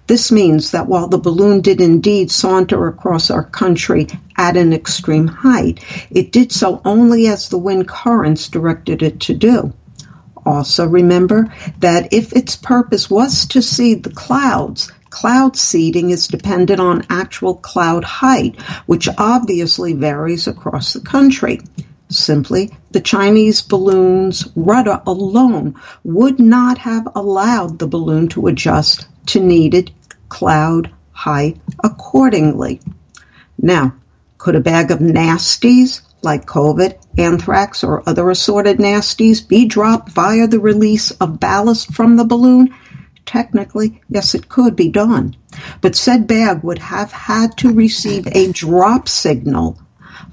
E: This means that while the balloon did indeed saunter across our country at an extreme height, it did so only as the wind currents directed it to do. Also remember that if its purpose was to seed the clouds, cloud seeding is dependent on actual cloud height, which obviously varies across the country. Simply, the Chinese balloon's rudder alone would not have allowed the balloon to adjust to needed cloud height accordingly. Now, could a bag of nasties like COVID, anthrax, or other assorted nasties be dropped via the release of ballast from the balloon? Technically, yes, it could be done. But said bag would have had to receive a drop signal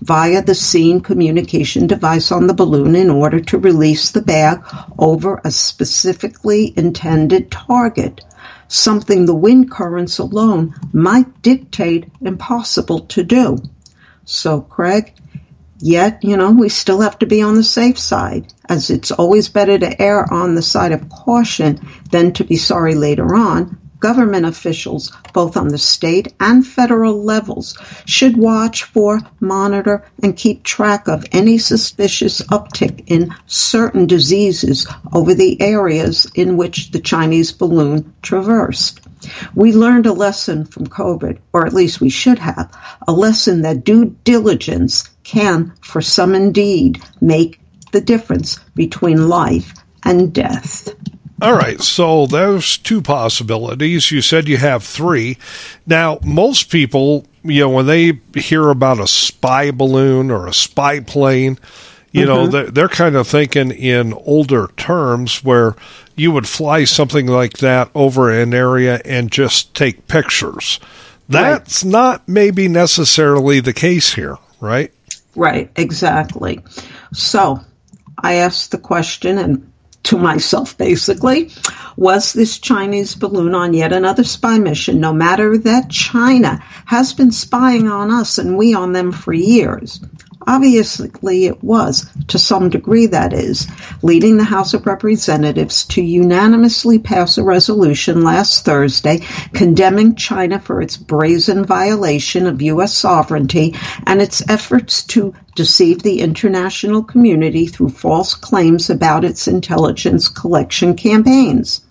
E: via the scene communication device on the balloon in order to release the bag over a specifically intended target, something the wind currents alone might dictate impossible to do. So, Craig, yet, you know, we still have to be on the safe side, as it's always better to err on the side of caution than to be sorry later on. Government officials, both on the state and federal levels, should watch for, monitor, and keep track of any suspicious uptick in certain diseases over the areas in which the Chinese balloon traversed. We learned a lesson from COVID, or at least we should have, a lesson that due diligence can, for some indeed, make the difference between life and death.
B: All right, so there's two possibilities. You said you have three. Now, most people, you know, when they hear about a spy balloon or a spy plane, you know, mm-hmm. they're, they're kind of thinking in older terms where you would fly something like that over an area and just take pictures. That's not maybe necessarily the case here, right?
E: Right, exactly. So I asked the question and to myself basically, was this Chinese balloon on yet another spy mission, no matter that China has been spying on us and we on them for years? Obviously, it was, to some degree, that is, leading the House of Representatives to unanimously pass a resolution last Thursday condemning China for its brazen violation of U.S. sovereignty and its efforts to deceive the international community through false claims about its intelligence collection campaigns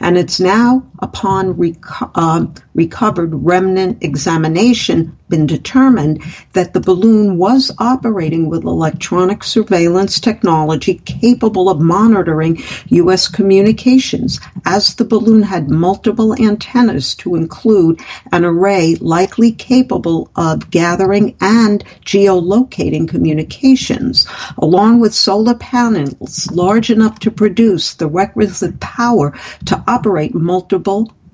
E: and it's now, upon reco- uh, recovered remnant examination, been determined that the balloon was operating with electronic surveillance technology capable of monitoring U.S. communications, as the balloon had multiple antennas to include an array likely capable of gathering and geolocating communications, along with solar panels large enough to produce the requisite power to operate multiple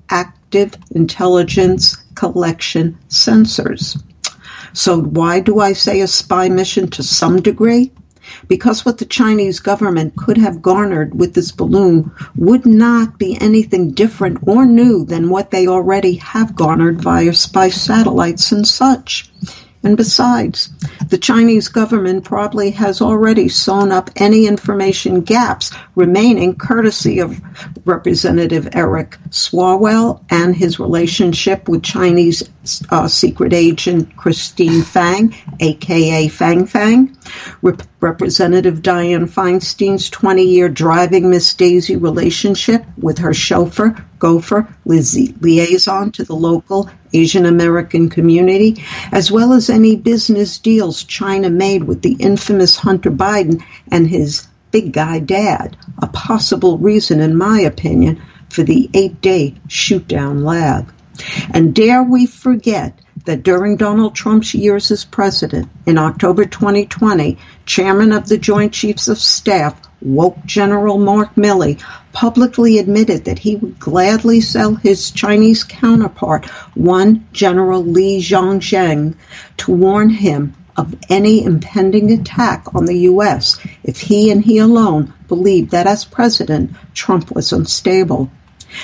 E: active intelligence collection sensors. So why do I say a spy mission to some degree? Because what the Chinese government could have garnered with this balloon would not be anything different or new than what they already have garnered via spy satellites and such. And besides, the Chinese government probably has already sewn up any information gaps remaining courtesy of Representative Eric Swalwell and his relationship with Chinese uh, secret agent Christine Fang, aka Fang Fang, Rep- Representative Dianne Feinstein's 20 year driving Miss Daisy relationship with her chauffeur, gopher, liaison to the local Asian American community, as well as any business deals China made with the infamous Hunter Biden and his big guy dad, a possible reason, in my opinion, for the eight day shoot down lab. And dare we forget that during Donald Trump's years as president, in October 2020, chairman of the Joint Chiefs of Staff, woke General Mark Milley, publicly admitted that he would gladly sell his Chinese counterpart, one General Li Zhongzheng, to warn him of any impending attack on the U.S. if he and he alone believed that as president, Trump was unstable.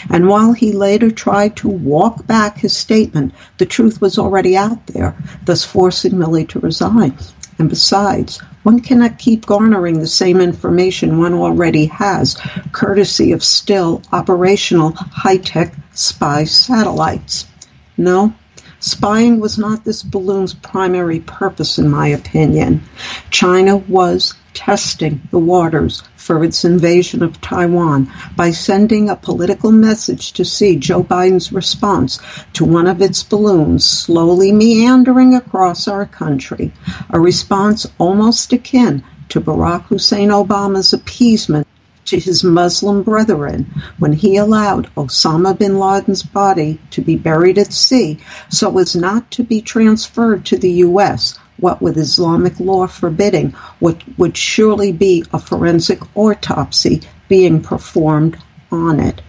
E: And while he later tried to walk back his statement, the truth was already out there, thus forcing Milley to resign. And besides, one cannot keep garnering the same information one already has, courtesy of still operational high tech spy satellites. No, spying was not this balloon's primary purpose, in my opinion. China was testing the waters for its invasion of Taiwan by sending a political message to see Joe Biden's response to one of its balloons slowly meandering across our country, a response almost akin to Barack Hussein Obama's appeasement to his Muslim brethren when he allowed Osama bin Laden's body to be buried at sea so as not to be transferred to the U.S., what with Islamic law forbidding what would surely be a forensic autopsy being performed on it.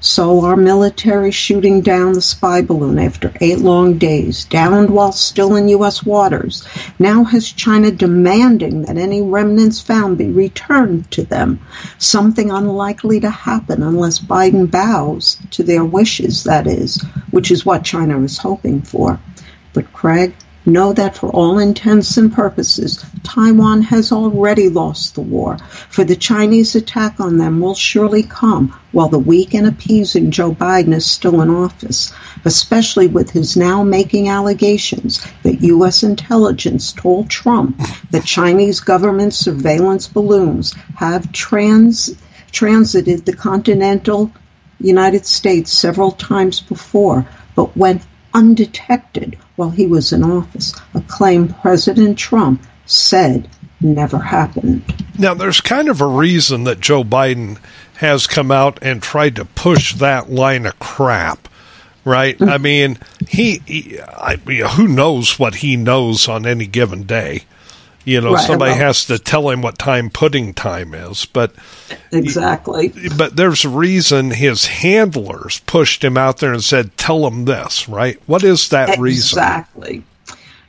E: So our military shooting down the spy balloon after eight long days, downed while still in U.S. waters, now has China demanding that any remnants found be returned to them, something unlikely to happen unless Biden bows to their wishes, that is, which is what China is hoping for. But Craig, know that for all intents and purposes, Taiwan has already lost the war, for the Chinese attack on them will surely come while the weak and appeasing Joe Biden is still in office, especially with his now making allegations that U.S. intelligence told Trump that Chinese government surveillance balloons have trans, transited the continental United States several times before, but went undetected while he was in office, a claim President Trump said never happened.
B: Now, there's kind of a reason that Joe Biden has come out and tried to push that line of crap, right? Mm. I mean, he, he I, who knows what he knows on any given day? You know,
E: Right,
B: somebody
E: well-
B: has to tell him what time pudding time is, but
E: Exactly.
B: but there's a reason his handlers pushed him out there and said, "Tell him this," right? What is that reason?
E: Exactly.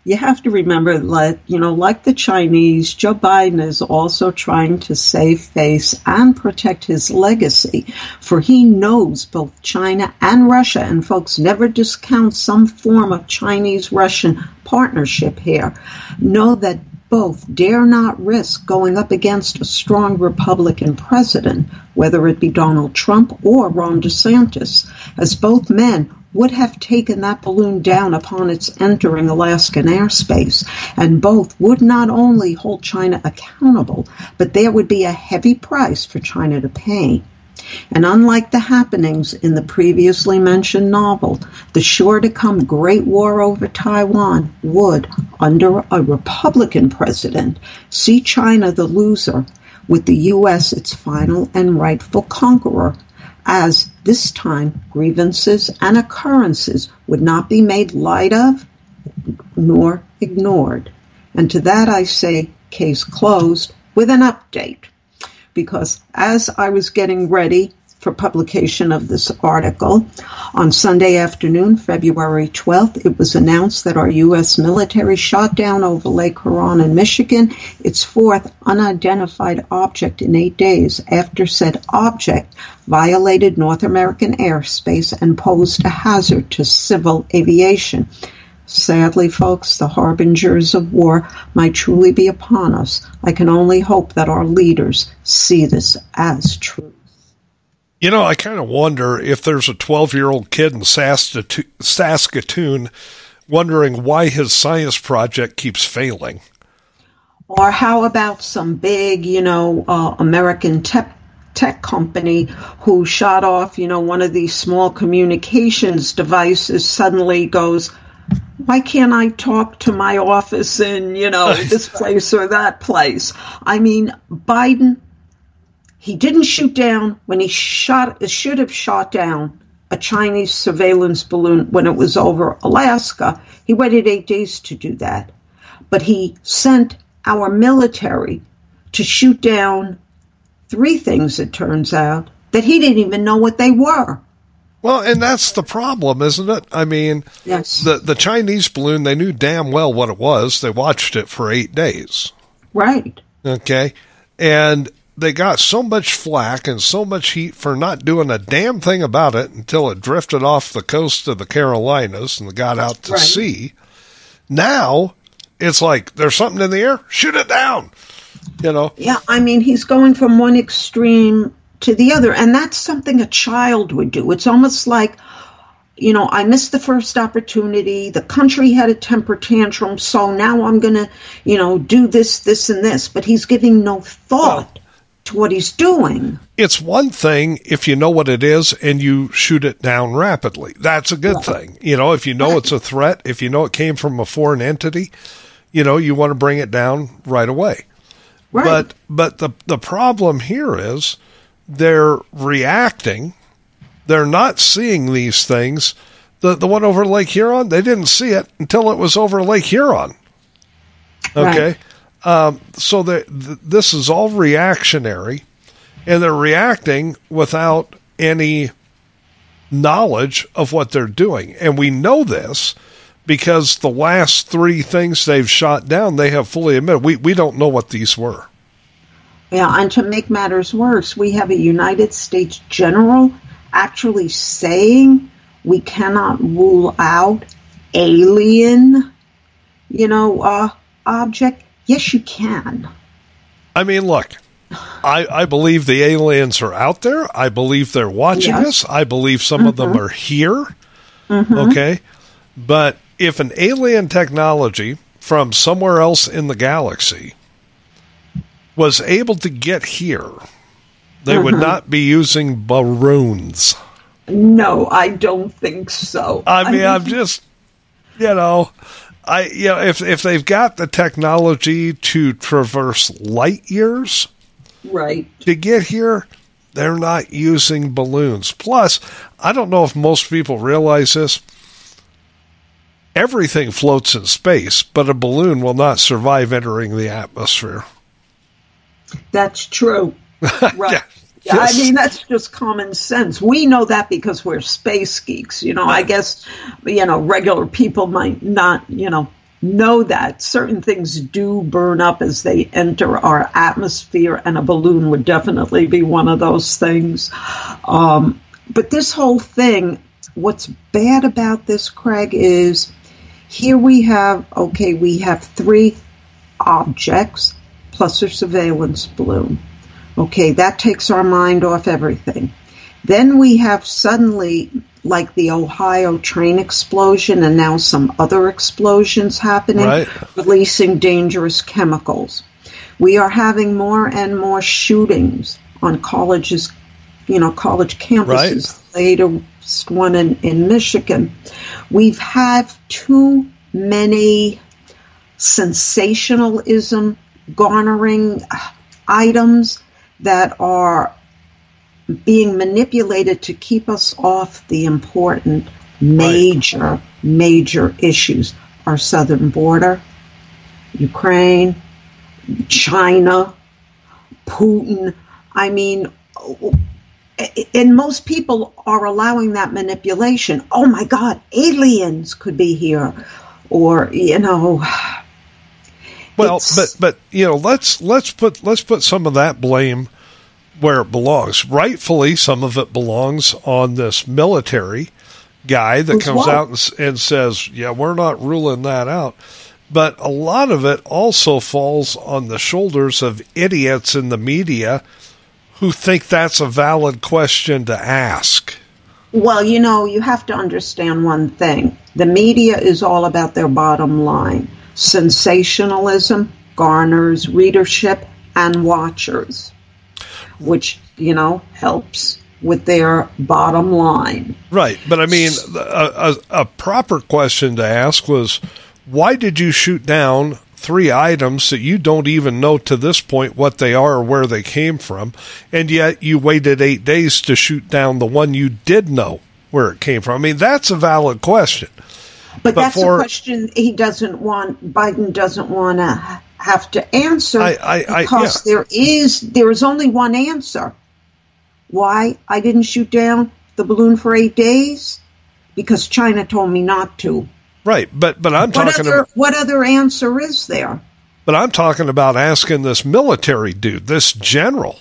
E: You have to remember that, you know, like the Chinese, Joe Biden is also trying to save face and protect his legacy, for he knows both China and Russia, and folks never discount some form of Chinese Russian partnership here, know that both dare not risk going up against a strong Republican president, whether it be Donald Trump or Ron DeSantis, as both men would have taken that balloon down upon its entering Alaskan airspace, and both would not only hold China accountable, but there would be a heavy price for China to pay. And unlike the happenings in the previously mentioned novel, the sure to come Great War over Taiwan would, under a Republican president, see China the loser, with the U.S. its final and rightful conqueror, as this time grievances and occurrences would not be made light of nor ignored. And to that I say, case closed with an update because as I was getting ready for publication of this article, on Sunday afternoon, February 12th, it was announced that our U.S. military shot down over Lake Huron in Michigan its fourth unidentified object in eight days after said object violated North American airspace and posed a hazard to civil aviation. Sadly, folks, the harbingers of war might truly be upon us. I can only hope that our leaders see this as truth.
B: You know, I kind of wonder if there's a 12 year old kid in Saskatoon, wondering why his science project keeps failing.
E: Or how about some big, you know, uh, American tech tech company who shot off, you know, one of these small communications devices suddenly goes, why can't I talk to my office in, you know, this place or that place? I mean, Biden, he didn't shoot down when he shot, should have shot down a Chinese surveillance balloon when it was over Alaska. He waited eight days to do that. But he sent our military to shoot down three things, it turns out, that he didn't even know what they were.
B: Well, and that's the problem, isn't it? I mean,
E: Yes.
B: the the Chinese balloon, they knew damn well what it was. They watched it for 8 days.
E: Right.
B: Okay? And they got so much flack and so much heat for not doing a damn thing about it until it drifted off the coast of the Carolinas and got out to
E: Right.
B: sea. Now, it's like there's something in the air, shoot it down. You know,
E: Yeah, I mean, he's going from one extreme to the other, and that's something a child would do. It's almost like, you know, I missed the first opportunity. The country had a temper tantrum, so now I'm going to, you know, do this, this, and this. But he's giving no thought to what he's doing.
B: it's one thing if you know what it is and you shoot it down rapidly. That's a good thing. You know, if you know it's a threat, if you know it came from a foreign entity, you know, you want to bring it down right away.
E: Right.
B: But but the the problem here is they're reacting. They're not seeing these things. The the one over Lake Huron, they didn't see it until it was over Lake Huron. Okay. Um, so the, th- this is all reactionary, and they're reacting without any knowledge of what they're doing. And we know this because the last three things they've shot down, they have fully admitted we, we don't know what these were.
E: Yeah, and to make matters worse, we have a United States general actually saying we cannot rule out alien you know, uh, object? Yes, you can.
B: I mean, look, I, I believe the aliens are out there. I believe they're watching
E: Yes.
B: us. I believe some of them are here. Okay. But if an alien technology from somewhere else in the galaxy was able to get here, they would mm-hmm. not be using balloons.
E: No, I don't think so.
B: I mean, I'm just, you know, I you know, if if they've got the technology to traverse light years
E: right.
B: to get here, they're not using balloons. Plus, I don't know if most people realize this. Everything floats in space, but a balloon will not survive entering the atmosphere.
E: That's true. Right.
B: Yeah. Yes.
E: I mean, that's just common sense. We know that because we're space geeks. You know, I guess, you know, regular people might not, you know, know that certain things do burn up as they enter our atmosphere, and a balloon would definitely be one of those things. Um, but this whole thing, what's bad about this, Craig, is here we have, okay, we have three objects plus a surveillance balloon. Okay, that takes our mind off everything. Then we have suddenly, like the Ohio train explosion, and now some other explosions happening,
B: Right.
E: releasing dangerous chemicals. We are having more and more shootings on colleges, you know, college campuses. The latest one in, in Michigan. We've had too many sensationalism garnering uh, items that are being manipulated to keep us off the important major major issues. Our southern border ukraine china putin. I mean and most people are allowing that manipulation. Oh my god aliens could be here. Or you know
B: Well,
E: It's-
B: but but you know, let's let's put let's put some of that blame where it belongs. Rightfully, some of it belongs on this military guy that
E: Who's
B: comes
E: what?
B: out and, and says, "Yeah, we're not ruling that out." But a lot of it also falls on the shoulders of idiots in the media who think that's a valid question to ask.
E: Well, you know, you have to understand one thing. The media is all about their bottom line. Sensationalism garners readership and watchers, which, you know, helps with their bottom line.
B: Right, but I mean, a, a, a proper question to ask was, why did you shoot down three items that you don't even know to this point what they are or where they came from, and yet you waited eight days to shoot down the one you did know where it came from? I mean, that's a valid question.
E: But,
B: But
E: that's
B: for-
E: a question he doesn't want, Biden doesn't want to have to answer
B: I- I- I-
E: because there is there is only one answer. Why I didn't shoot down the balloon for eight days? Because China told me not to.
B: Right, but but I'm
E: What
B: talking
E: other
B: about,
E: what other answer is there?
B: but I'm talking about asking this military dude, this general,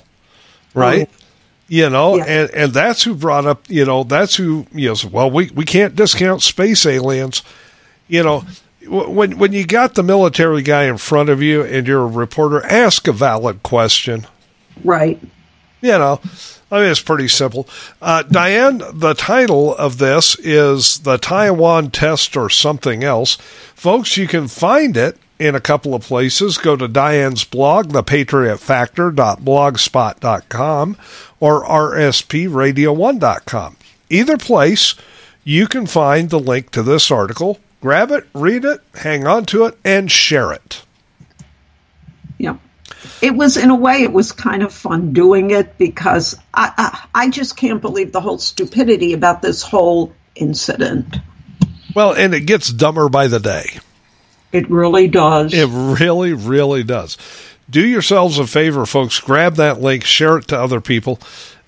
B: right? Oh, You know.
E: Yeah.
B: and and that's who brought up, you know, that's who you know. Well, we we can't discount space aliens. You know, when when you got the military guy in front of you and you're a reporter, ask a valid question.
E: Right.
B: You know, I mean, it's pretty simple. Uh, Diane, the title of this is The Taiwan Test or Something Else. Folks, you can find it in a couple of places. Go to Diane's blog, thepatriotfactor.blogspot.com or rspradio1.com. Either place, you can find the link to this article. Grab it, read it, hang on to it, and share it.
E: Yeah. It was in a way it was kind of fun doing it because I I, I just can't believe the whole stupidity about this whole incident.
B: Well, and it gets dumber by the day.
E: It really does.
B: It really, really does. Do yourselves a favor, folks. Grab that link, share it to other people.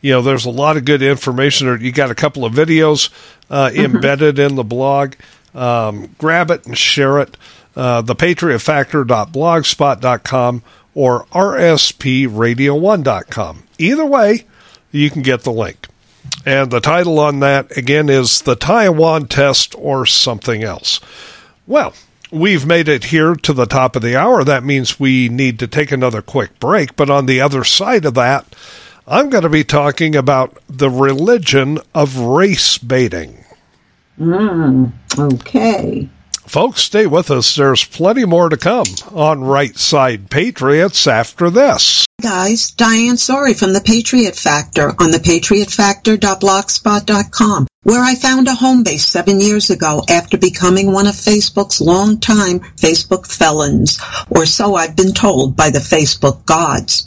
B: You know, there's a lot of good information. There. You got a couple of videos uh, embedded in the blog. Um, grab it and share it. Uh, thepatriotfactor.blogspot.com or rspradio1.com. Either way, you can get the link. And the title on that, again, is The Taiwan Test or Something Else. Well, we've made it here to the top of the hour. That means we need to take another quick break. But on the other side of that, I'm going to be talking about the religion of race baiting.
G: Mm, okay.
B: Folks, stay with us. There's plenty more to come on Right Side Patriots after this.
E: guys, Diane Sori from The Patriot Factor on thepatriotfactor.blogspot.com, where I found a home base seven years ago after becoming one of Facebook's longtime Facebook felons, or so I've been told by the Facebook gods.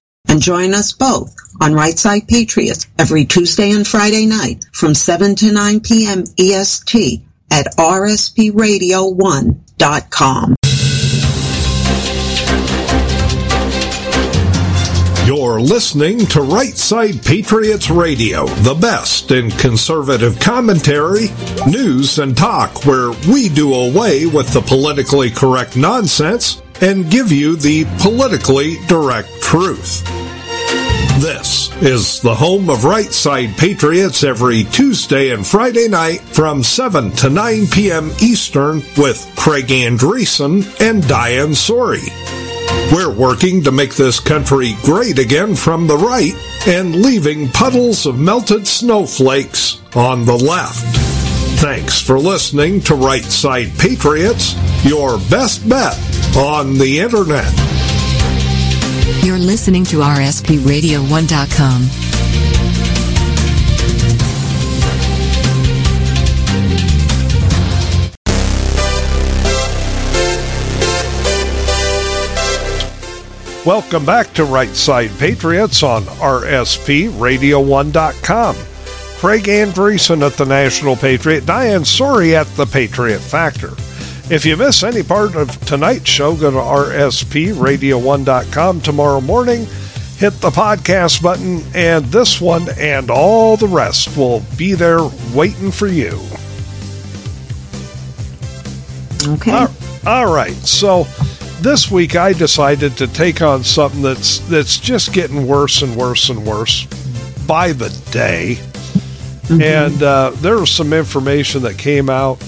E: And join us both on Right Side Patriots every Tuesday and Friday night from 7 to 9 p.m. EST at rspradio1.com.
B: You're listening to Right Side Patriots Radio, the best in conservative commentary, news, and talk, where we do away with the politically correct nonsense and give you the politically direct truth. This is the home of Right Side Patriots every Tuesday and Friday night from 7 to 9 p.m. Eastern with Craig Andresen and Diane Sori. We're working to make this country great again from the right and leaving puddles of melted snowflakes on the left. Thanks for listening to Right Side Patriots, your best bet on the internet.
F: You're listening to RSPRadio1.com.
B: Welcome back to Right Side Patriots on RSPRadio1.com. Craig Andresen at the National Patriot, Diane Sori at the Patriot Factor. If you miss any part of tonight's show, go to RSPRadio1.com tomorrow morning, hit the podcast button, and this one and all the rest will be there waiting for you.
G: Okay.
B: All- all right. So this week I decided to take on something that's that's just getting worse and worse and worse by the day. And uh, there was some information that came out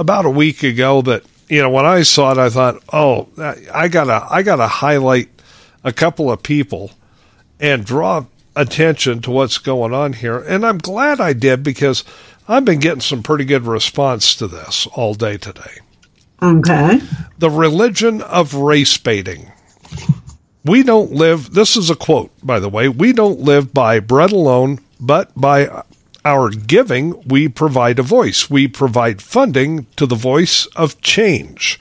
B: about a week ago that you know when I saw it, I thought, oh, I gotta I gotta highlight a couple of people and draw attention to what's going on here. And I'm glad I did because I've been getting some pretty good response to this all day today
G: Okay.
B: the religion of race baiting. We don't live, this is a quote, by the way, we don't live by bread alone, but by our giving, we provide a voice. We provide funding to the voice of change.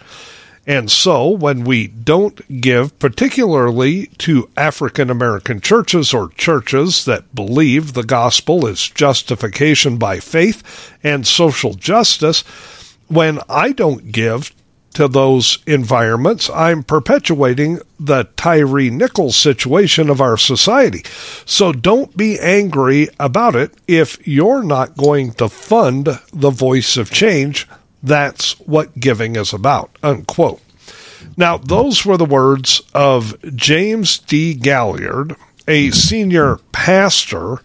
B: And so when we don't give, particularly to African American churches or churches that believe the gospel is justification by faith and social justice, when I don't give to those environments, I'm perpetuating the Tyre Nichols situation of our society. So don't be angry about it if you're not going to fund the voice of change. That's what giving is about. Unquote. Now, those were the words of James D. Gailliard, a senior pastor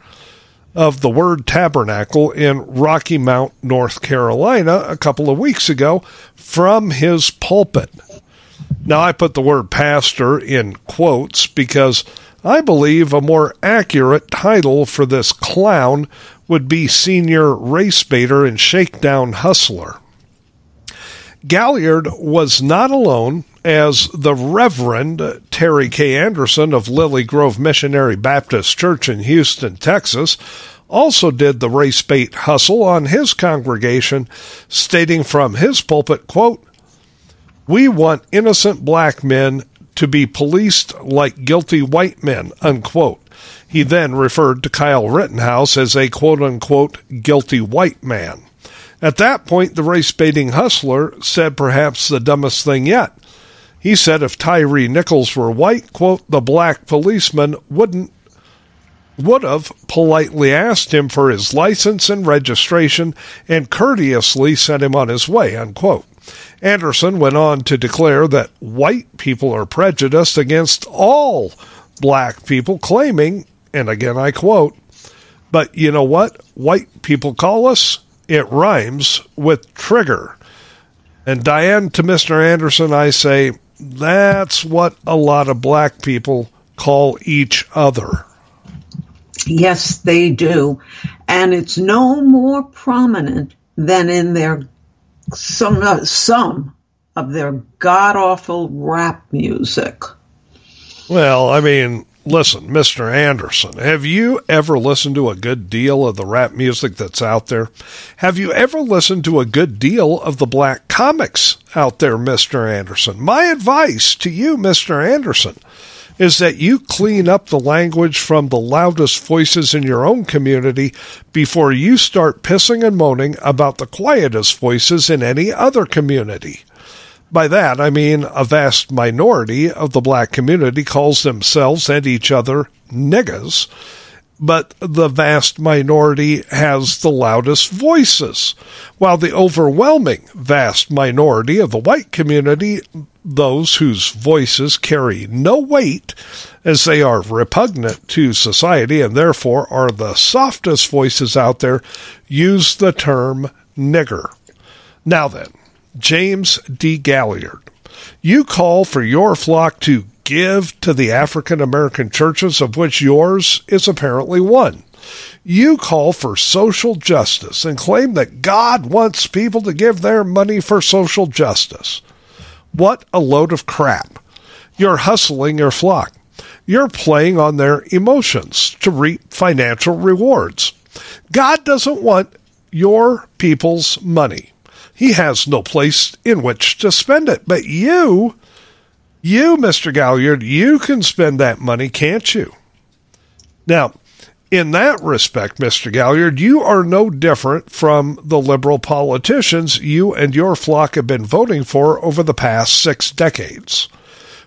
B: of the Word Tabernacle in Rocky Mount, North Carolina, a couple of weeks ago from his pulpit. Now, I put the word pastor in quotes because I believe a more accurate title for this clown would be senior race baiter and shakedown hustler. Gailliard was not alone, as the Reverend Terry K. Anderson of Lily Grove Missionary Baptist Church in Houston, Texas, also did the race bait hustle on his congregation, stating from his pulpit, quote, We want innocent black men to be policed like guilty white men, unquote. He then referred to Kyle Rittenhouse as a quote unquote guilty white man. At that point, the race baiting hustler said perhaps the dumbest thing yet. He said if Tyre Nichols were white, quote, the black policeman wouldn't would have politely asked him for his license and registration and courteously sent him on his way, unquote. Anderson went on to declare that white people are prejudiced against all black people, claiming, and again I quote, but you know what? White people call us, it rhymes with trigger. And Diane, to Mr. Anderson, I say, that's what a lot of black people call each other.
E: Yes, they do. And it's no more prominent than in their some uh, some of their god awful rap music.
B: Well, I mean, listen, Mr. Anderson, have you ever listened to a good deal of the rap music that's out there? Have you ever listened to a good deal of the black comics out there, Mr. Anderson? My advice to you, Mr. Anderson, is that you clean up the language from the loudest voices in your own community before you start pissing and moaning about the quietest voices in any other community. By that, I mean a vast minority of the black community calls themselves and each other niggas, but the vast minority has the loudest voices, while the overwhelming vast minority of the white community, those whose voices carry no weight, as they are repugnant to society and therefore are the softest voices out there, use the term nigger. Now then, James D. Gailliard, you call for your flock to give to the African American churches, of which yours is apparently one. You call for social justice and claim that God wants people to give their money for social justice. What a load of crap. You're hustling your flock. You're playing on their emotions to reap financial rewards. God doesn't want your people's money. He has no place in which to spend it. But you, you, Mr. Gailliard, you can spend that money, can't you? Now, in that respect, Mr. Gailliard, you are no different from the liberal politicians you and your flock have been voting for over the past six decades.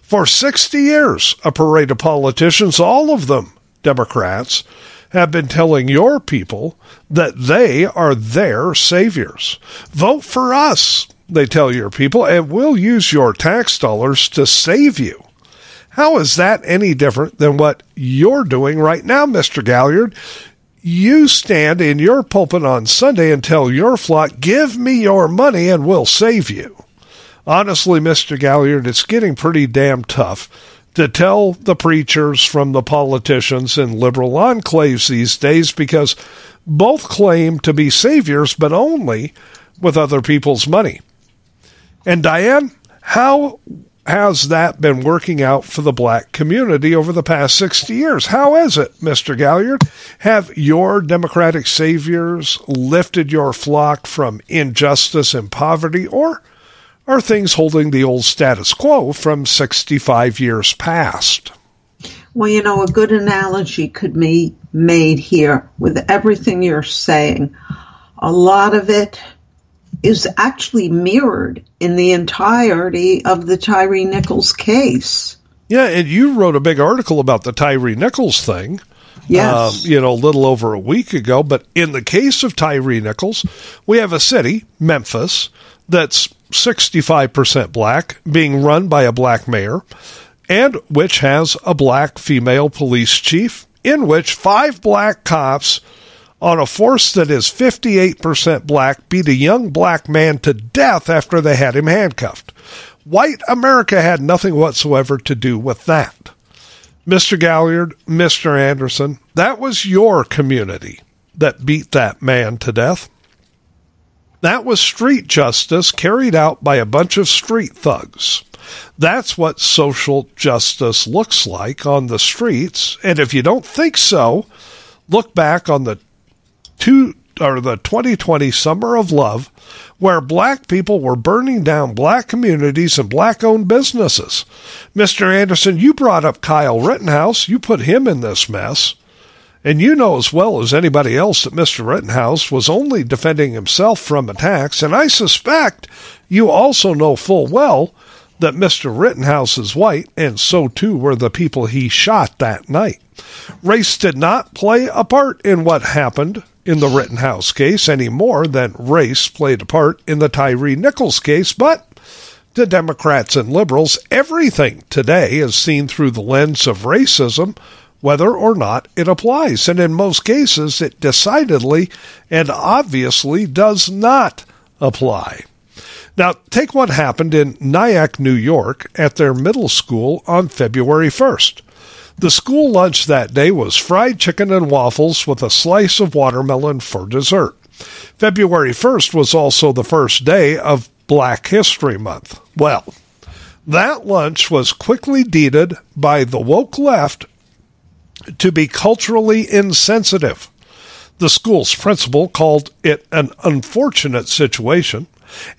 B: For 60 years, a parade of politicians, all of them Democrats, have been telling your people that they are their saviors. Vote for us, they tell your people, and we'll use your tax dollars to save you. How is that any different than what you're doing right now, Mr. Gailliard? You stand in your pulpit on Sunday and tell your flock, give me your money and we'll save you. Honestly, Mr. Gailliard, it's getting pretty damn tough to tell the preachers from the politicians in liberal enclaves these days because both claim to be saviors, but only with other people's money. And Diane, how has that been working out for the black community over the past 60 years? How is it, Mr. Gailliard? Have your democratic saviors lifted your flock from injustice and poverty, or are things holding the old status quo from 65 years past?
E: Well, you know, a good analogy could be made here with everything you're saying. A lot of it is actually mirrored in the entirety of the Tyre Nichols case.
B: Yeah, and you wrote a big article about the Tyre Nichols thing.
E: Yes.
B: Um, you know, a little over a week ago. But in the case of Tyre Nichols, we have a city, Memphis, that's 65% black, being run by a black mayor, and which has a black female police chief, in which five black cops on a force that is 58% black beat a young black man to death after they had him handcuffed. White America had nothing whatsoever to do with that. Mr. Gailliard, Mr. Anderson, that was your community that beat that man to death. That was street justice carried out by a bunch of street thugs. That's what social justice looks like on the streets. And if you don't think so, look back on the two or the 2020 Summer of Love, where black people were burning down black communities and black owned businesses. Mr. Anderson, you brought up Kyle Rittenhouse. You put him in this mess. And you know as well as anybody else that Mr. Rittenhouse was only defending himself from attacks, and I suspect you also know full well that Mr. Rittenhouse is white, and so too were the people he shot that night. Race did not play a part in what happened in the Rittenhouse case any more than race played a part in the Tyre Nichols case, but to Democrats and liberals, everything today is seen through the lens of racism, whether or not it applies. And in most cases, it decidedly and obviously does not apply. Now, take what happened in Nyack, New York, at their middle school on February 1st. The school lunch that day was fried chicken and waffles with a slice of watermelon for dessert. February 1st was also the first day of Black History Month. Well, that lunch was quickly deeded by the woke left to be culturally insensitive. The school's principal called it an unfortunate situation,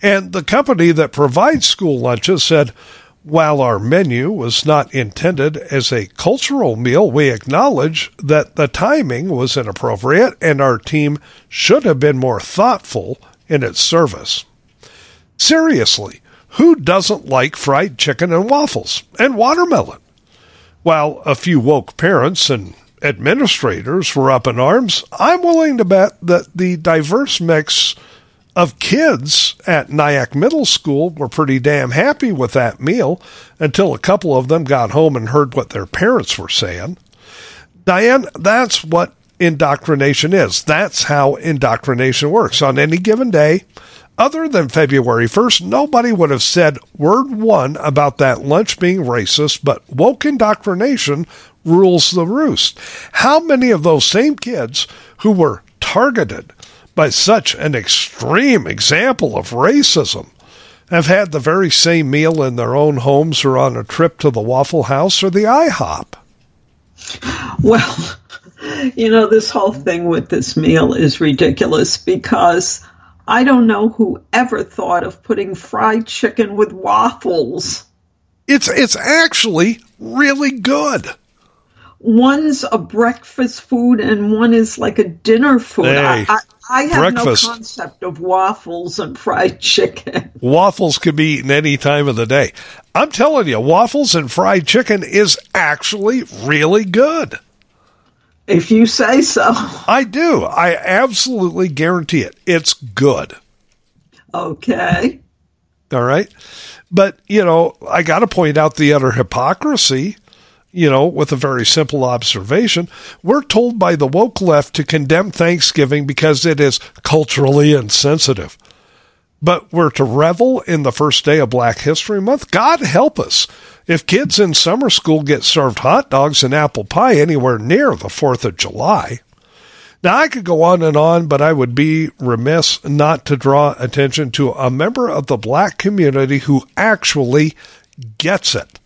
B: and the company that provides school lunches said, while our menu was not intended as a cultural meal, we acknowledge that the timing was inappropriate and our team should have been more thoughtful in its service. Seriously, who doesn't like fried chicken and waffles and watermelon? While a few woke parents and administrators were up in arms, I'm willing to bet that the diverse mix of kids at Nyack Middle School were pretty damn happy with that meal until a couple of them got home and heard what their parents were saying. Diane, that's what indoctrination is. That's how indoctrination works. On any given day, other than February 1st, nobody would have said word one about that lunch being racist, but woke indoctrination rules the roost. How many of those same kids who were targeted by such an extreme example of racism have had the very same meal in their own homes or on a trip to the Waffle House or the IHOP.
E: Well, you know, this whole thing with this meal is ridiculous because I don't know who ever thought of putting fried chicken with waffles.
B: It's it's actually really good
E: one's a breakfast food and one is like a dinner food.
B: Hey,
E: I, I, I have
B: breakfast.
E: no concept of waffles and fried chicken.
B: Waffles can be eaten any time of the day. I'm telling you, waffles and fried chicken is actually really good.
E: If you say so.
B: I do. I absolutely guarantee it. It's good.
E: Okay.
B: All right. But, you know, I got to point out the utter hypocrisy you know, with a very simple observation. We're told by the woke left to condemn Thanksgiving because it is culturally insensitive. But we're to revel in the first day of Black History Month? God help us. If kids in summer school get served hot dogs and apple pie anywhere near the 4th of July. Now, I could go on and on, but I would be remiss not to draw attention to a member of the black community who actually gets it.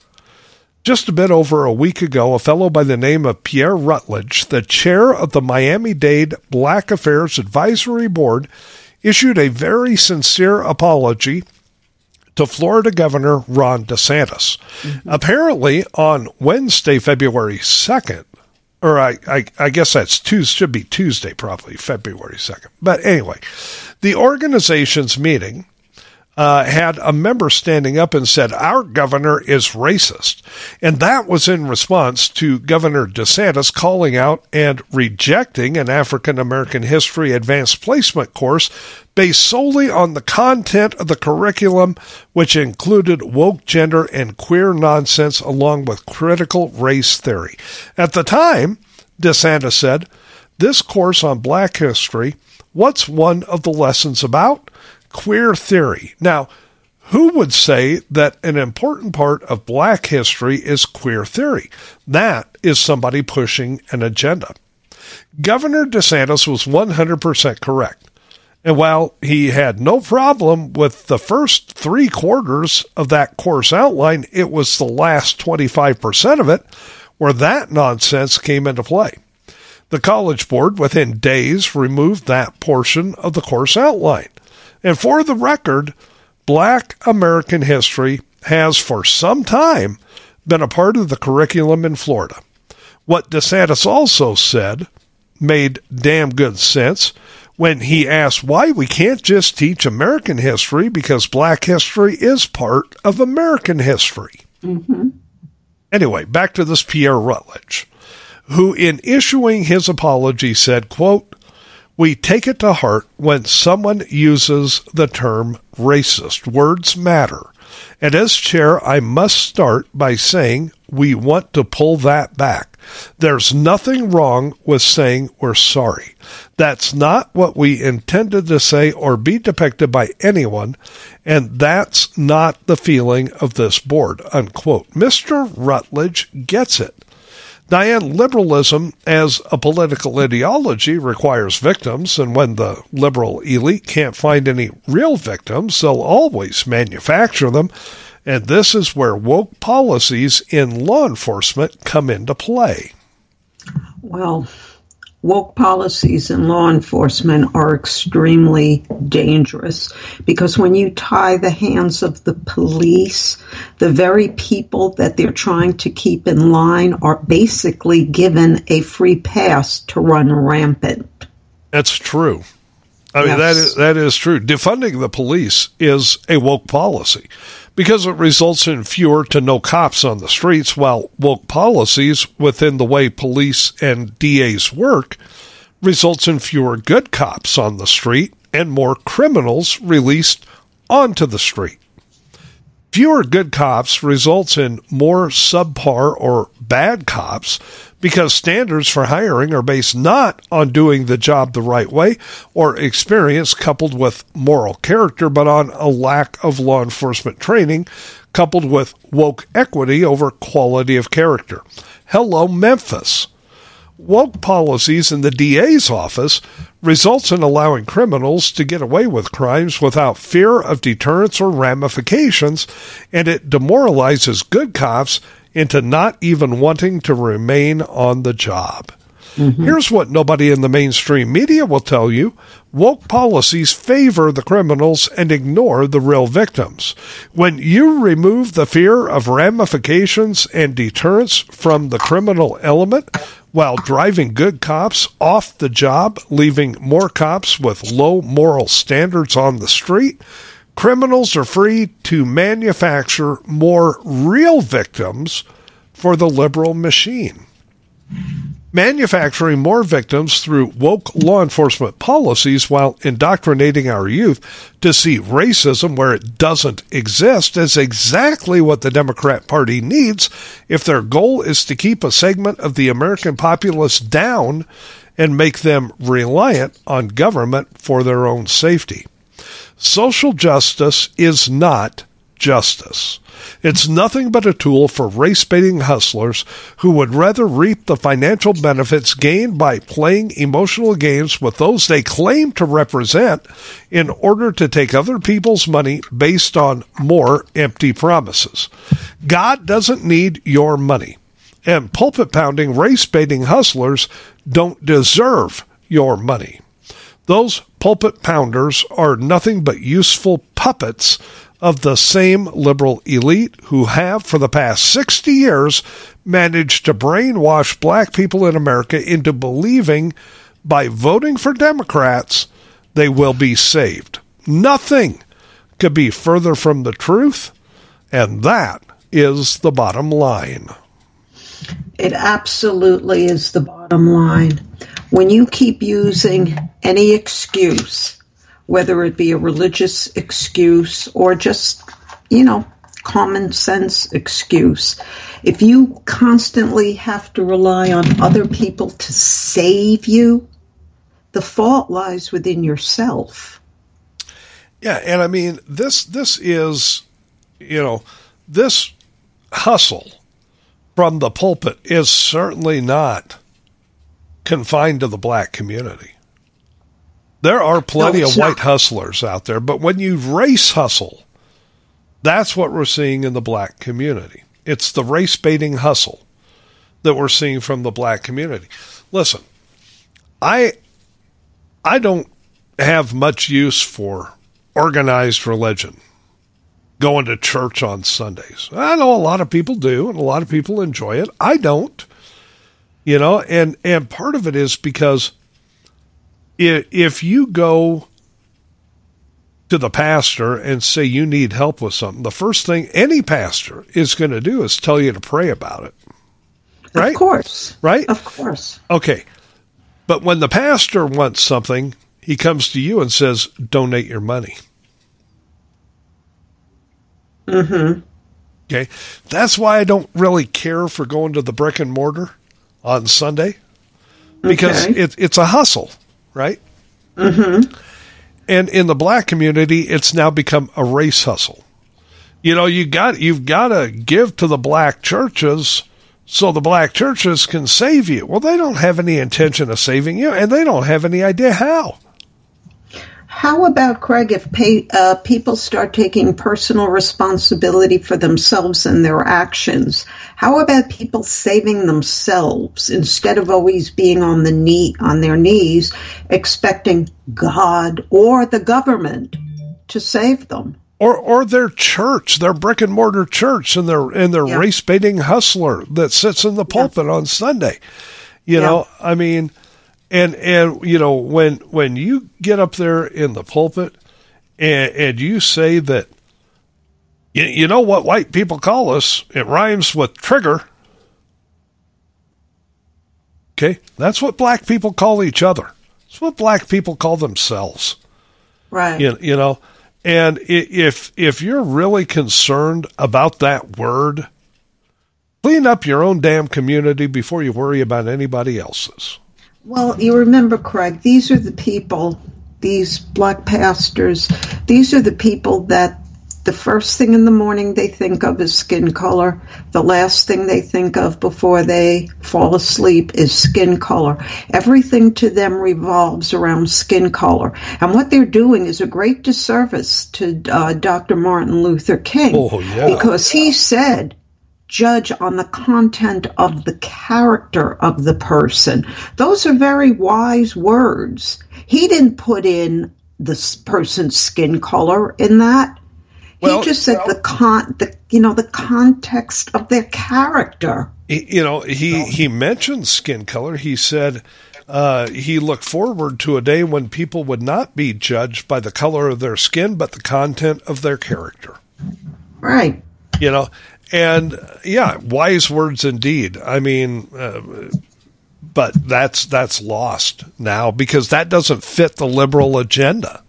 B: Just a bit over a week ago, a fellow by the name of Pierre Rutledge, the chair of the Miami Dade Black Affairs Advisory Board, issued a very sincere apology to Florida Governor Ron DeSantis. Mm-hmm. Apparently, on Wednesday, February 2nd, or I, I, I, guess that's Tuesday, should be Tuesday, probably February 2nd. But anyway, the organization's meeting uh, had a member standing up and said, Our governor is racist. And that was in response to Governor DeSantis calling out and rejecting an African American history advanced placement course based solely on the content of the curriculum, which included woke gender and queer nonsense along with critical race theory. At the time, DeSantis said, This course on black history, what's one of the lessons about? Queer theory. Now, who would say that an important part of black history is queer theory? That is somebody pushing an agenda. Governor DeSantis was 100% correct. And while he had no problem with the first three quarters of that course outline, it was the last 25% of it where that nonsense came into play. The College Board, within days, removed that portion of the course outline. And for the record, black American history has for some time been a part of the curriculum in Florida. What DeSantis also said made damn good sense when he asked why we can't just teach American history because black history is part of American history. Mm-hmm. Anyway, back to this Pierre Rutledge, who in issuing his apology said, quote, we take it to heart when someone uses the term racist. Words matter. And as chair, I must start by saying we want to pull that back. There's nothing wrong with saying we're sorry. That's not what we intended to say or be depicted by anyone, and that's not the feeling of this board. Unquote. Mr. Rutledge gets it. Diane, liberalism as a political ideology requires victims, and when the liberal elite can't find any real victims, they'll always manufacture them. And this is where woke policies in law enforcement come into play.
E: Well, woke policies in law enforcement are extremely dangerous because when you tie the hands of the police, the very people that they're trying to keep in line are basically given a free pass to run rampant.
B: That's true. I mean, that is, that is true. Defunding the police is a woke policy because it results in fewer to no cops on the streets, while woke policies within the way police and DAs work results in fewer good cops on the street and more criminals released onto the street. Fewer good cops results in more subpar or bad cops because standards for hiring are based not on doing the job the right way or experience coupled with moral character, but on a lack of law enforcement training coupled with woke equity over quality of character. Hello, Memphis woke policies in the DA's office results in allowing criminals to get away with crimes without fear of deterrence or ramifications, and it demoralizes good cops into not even wanting to remain on the job. Mm-hmm. Here's what nobody in the mainstream media will tell you. Woke policies favor the criminals and ignore the real victims. When you remove the fear of ramifications and deterrence from the criminal element while driving good cops off the job, leaving more cops with low moral standards on the street, criminals are free to manufacture more real victims for the liberal machine manufacturing more victims through woke law enforcement policies while indoctrinating our youth to see racism where it doesn't exist is exactly what the Democrat Party needs if their goal is to keep a segment of the American populace down and make them reliant on government for their own safety. Social justice is not justice. It's nothing but a tool for race baiting hustlers who would rather reap the financial benefits gained by playing emotional games with those they claim to represent in order to take other people's money based on more empty promises. God doesn't need your money, and pulpit pounding race baiting hustlers don't deserve your money. Those pulpit pounders are nothing but useful puppets of the same liberal elite who have, for the past 60 years, managed to brainwash black people in America into believing by voting for Democrats they will be saved. Nothing could be further from the truth, and that is the bottom line.
E: It absolutely is the bottom line. When you keep using any excuse, whether it be a religious excuse or just, you know, common sense excuse, if you constantly have to rely on other people to save you, the fault lies within yourself.
B: Yeah, and I mean this this is you know, this hustle from the pulpit is certainly not confined to the black community. There are plenty
E: No,
B: of white
E: not.
B: hustlers out there, but when you race hustle, that's what we're seeing in the black community. It's the race baiting hustle that we're seeing from the black community. Listen, I I don't have much use for organized religion, going to church on Sundays. I know a lot of people do, and a lot of people enjoy it. I don't. You know, and and part of it is because if if you go to the pastor and say you need help with something, the first thing any pastor is going to do is tell you to pray about it. Right?
E: Of course.
B: Right?
E: Of course.
B: Okay. But when the pastor wants something, he comes to you and says, donate your money.
E: Mm-hmm.
B: Okay. That's why I don't really care for going to the brick and mortar on Sunday because
E: Okay.
B: it, it's a hustle, right?
E: Mm-hmm.
B: And in the black community, it's now become a race hustle. You know, you got you've got to give to the black churches so the black churches can save you. Well, they don't have any intention of saving you, and they don't have any idea how.
E: How about Craig? If pay, uh, people start taking personal responsibility for themselves and their actions, how about people saving themselves instead of always being on the knee on their knees, expecting God or the government to save them?
B: or or their church, their brick and mortar church, and their and their
E: Yeah.
B: race baiting hustler that sits in the pulpit on Sunday. You
E: Yeah.
B: know, I mean, and and you know when when you get up there in the pulpit and and you say that you, you know what white people call us, it rhymes with trigger. Okay, that's what black people call each other. it's what black people call themselves
E: Right.
B: you, you know and if if you're really concerned about that word clean up your own damn community before you worry about anybody else's
E: Well, you remember, Craig, these are the people, these black pastors, these are the people that the first thing in the morning they think of is skin color. The last thing they think of before they fall asleep is skin color. Everything to them revolves around skin color. And what they're doing is a great disservice to uh, Dr. Martin Luther King.
B: Oh, yeah.
E: Because he said, judge on the content of the character of the person. Those are very wise words. He didn't put in the person's skin color in that.
B: Well,
E: he just said the con the you know the context of their character.
B: You know he he mentioned skin color he said uh, he looked forward to a day when people would not be judged by the color of their skin but the content of their character
E: Right.
B: you know and yeah wise words indeed i mean uh, but that's that's lost now because that doesn't fit the liberal agenda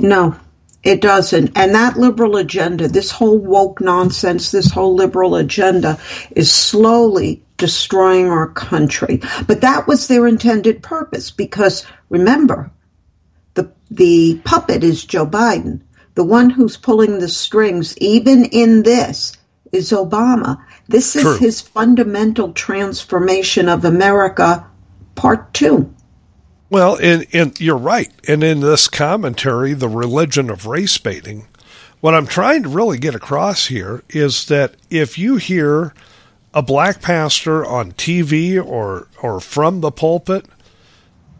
E: No, it doesn't. And that liberal agenda, this whole woke nonsense, this whole liberal agenda is slowly destroying our country. But that was their intended purpose because remember, the the puppet is Joe Biden. The one who's pulling the strings, even in this, is Obama. This is
B: True.
E: his fundamental transformation of America, part two.
B: well and, and you're right and in this commentary the religion of race baiting what i'm trying to really get across here is that if you hear a black pastor on tv or or from the pulpit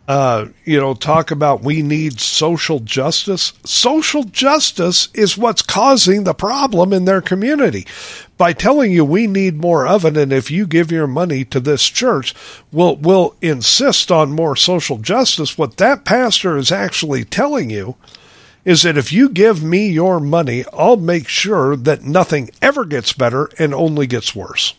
B: uh, you know, talk about we need social justice. Social justice is what's causing the problem in their community. By telling you we need more of it, and if you give your money to this church, we'll, we'll insist on more social justice. What that pastor is actually telling you is that if you give me your money, I'll make sure that nothing ever gets better and only gets worse.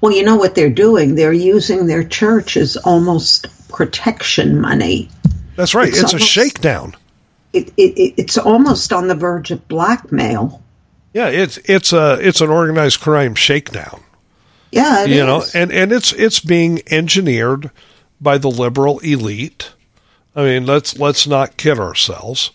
E: Well, you know what they're doing? They're using their church as almost protection money.
B: That's right.
E: It's
B: It's, a shakedown.
E: It, it, it, it's almost on the verge of blackmail.
B: Yeah, it's it's a it's an organized crime shakedown.
E: Yeah,
B: you know, and and it's it's being engineered by the liberal elite. I mean, let's let's not kid ourselves.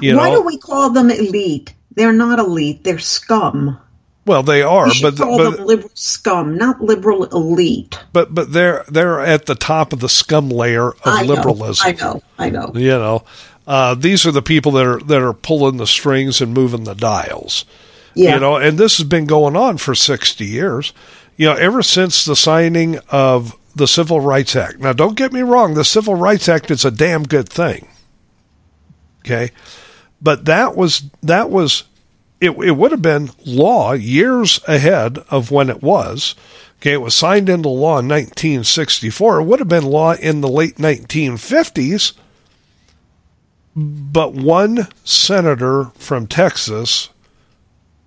B: You
E: Why
B: know,
E: do we call them elite? They're not elite. They're scum.
B: Well they are, but
E: call
B: but
E: them liberal scum, not liberal elite.
B: but but they're they're at the top of the scum layer of
E: I know,
B: liberalism.
E: I know. I know.
B: You know, uh, these are the people that are that are pulling the strings and moving the dials.
E: Yeah.
B: You know, and this has been going on for 60 years. You know, ever since the signing of the Civil Rights Act. Now, don't get me wrong, the Civil Rights Act is a damn good thing. Okay? But that was that was it, it would have been law years ahead of when it was Okay, it was signed into law in 1964. It would have been law in the late 1950s, but one senator from Texas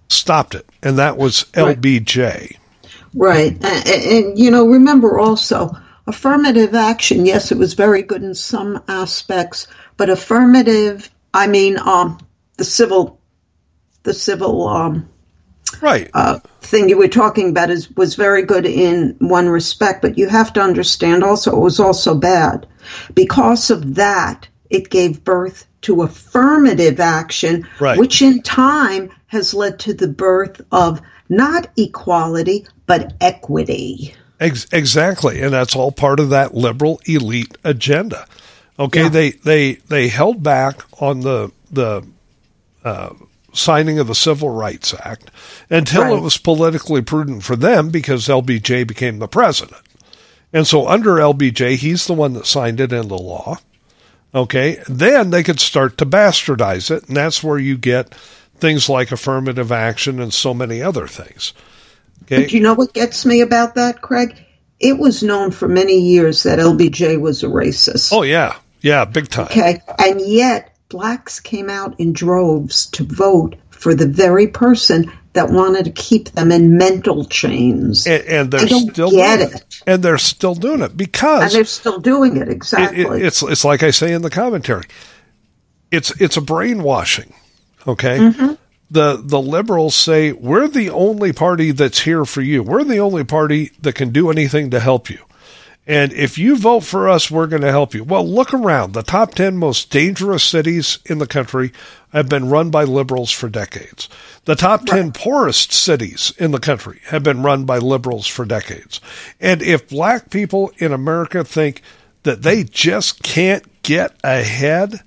B: stopped it, and that was. LBJ.
E: Right. And, and, you know, remember also, affirmative action, yes, it was very good in some aspects, but affirmative, I mean, um, the civil, the civil, um,
B: Right.
E: uh, thing you were talking about is was very good in one respect, but you have to understand also it was also bad. Because of that, it gave birth to affirmative action,
B: Right.
E: which in time has led to the birth of not equality, but equity.
B: Ex- exactly, and that's all part of that liberal elite agenda. Okay,
E: Yeah.
B: they they they held back on the the uh, signing of the Civil Rights Act until it was politically prudent for them because LBJ became the president, and so under LBJ, he's the one that signed it into law. Okay, then they could start to bastardize it, and that's where you get things like affirmative action and so many other things. Okay,
E: But you know what gets me about that, Craig? It was known for many years that LBJ was a racist.
B: oh yeah, yeah, big time.
E: Okay. And yet, blacks came out in droves to vote for the very person that wanted to keep them in mental chains.
B: and, and they're still
E: get
B: doing
E: it.
B: And they're still doing it because And
E: they're still doing it,
B: it,
E: exactly.
B: it, it's it's like I say in the commentary. It's it's a brainwashing. Okay.
E: Mm-hmm.
B: The the liberals say we're the only party that's here for you. We're the only party that can do anything to help you. And if you vote for us, we're going to help you. Well, look around. The top 10 most dangerous cities in the country have been run by liberals for decades. The top 10 poorest cities in the country have been run by liberals for decades. And if black people in America think that they just can't get ahead,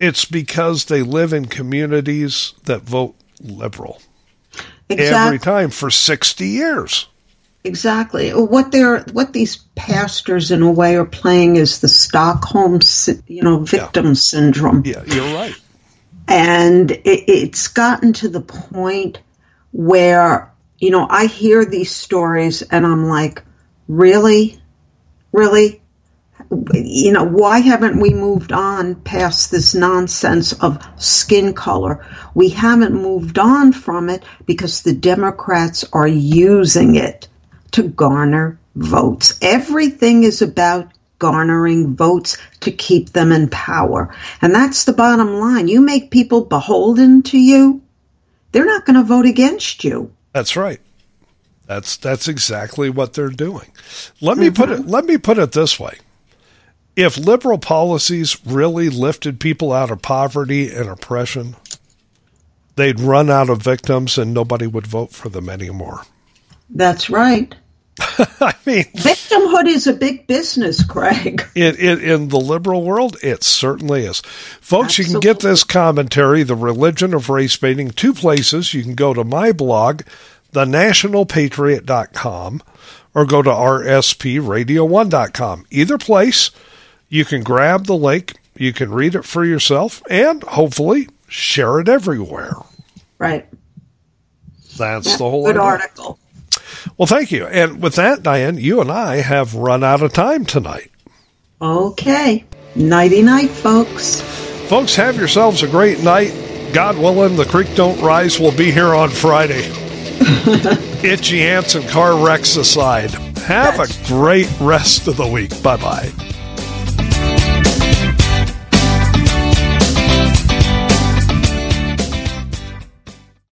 B: it's because they live in communities that vote liberal every time for 60 years.
E: Exactly. What they're what these pastors in a way are playing is the Stockholm, you know, victim syndrome.
B: Yeah, you're right.
E: and it, it's gotten to the point where you know i hear these stories and i'm like really really you know why haven't we moved on past this nonsense of skin color we haven't moved on from it because the democrats are using it to garner votes everything is about garnering votes to keep them in power. And that's the bottom line. You make people beholden to you, they're not going to vote against you.
B: That's right. That's that's exactly what they're doing. Let me put it mm-hmm. let me put it this way. If liberal policies really lifted people out of poverty and oppression, they'd run out of victims and nobody would vote for them anymore.
E: That's right.
B: I mean,
E: Victimhood is a big business, Craig.
B: in, in, in the liberal world, it certainly is. Folks, you can get this commentary, The Religion of Race Baiting, two places. You can go to my blog, thenationalpatriot.com, or go to rspradio1.com. Either place, you can grab the link, you can read it for yourself, and hopefully share it everywhere.
E: Right.
B: That's
E: Yeah,
B: the whole
E: Good
B: idea.
E: article.
B: Well, thank you. And with that, Diane, you and I have run out of time tonight.
E: Okay. Nighty night, folks.
B: Folks, have yourselves a great night. God willing, the creek don't rise. We'll be here on Friday. Itchy ants and car wrecks aside. Have a great rest of the week. Bye bye.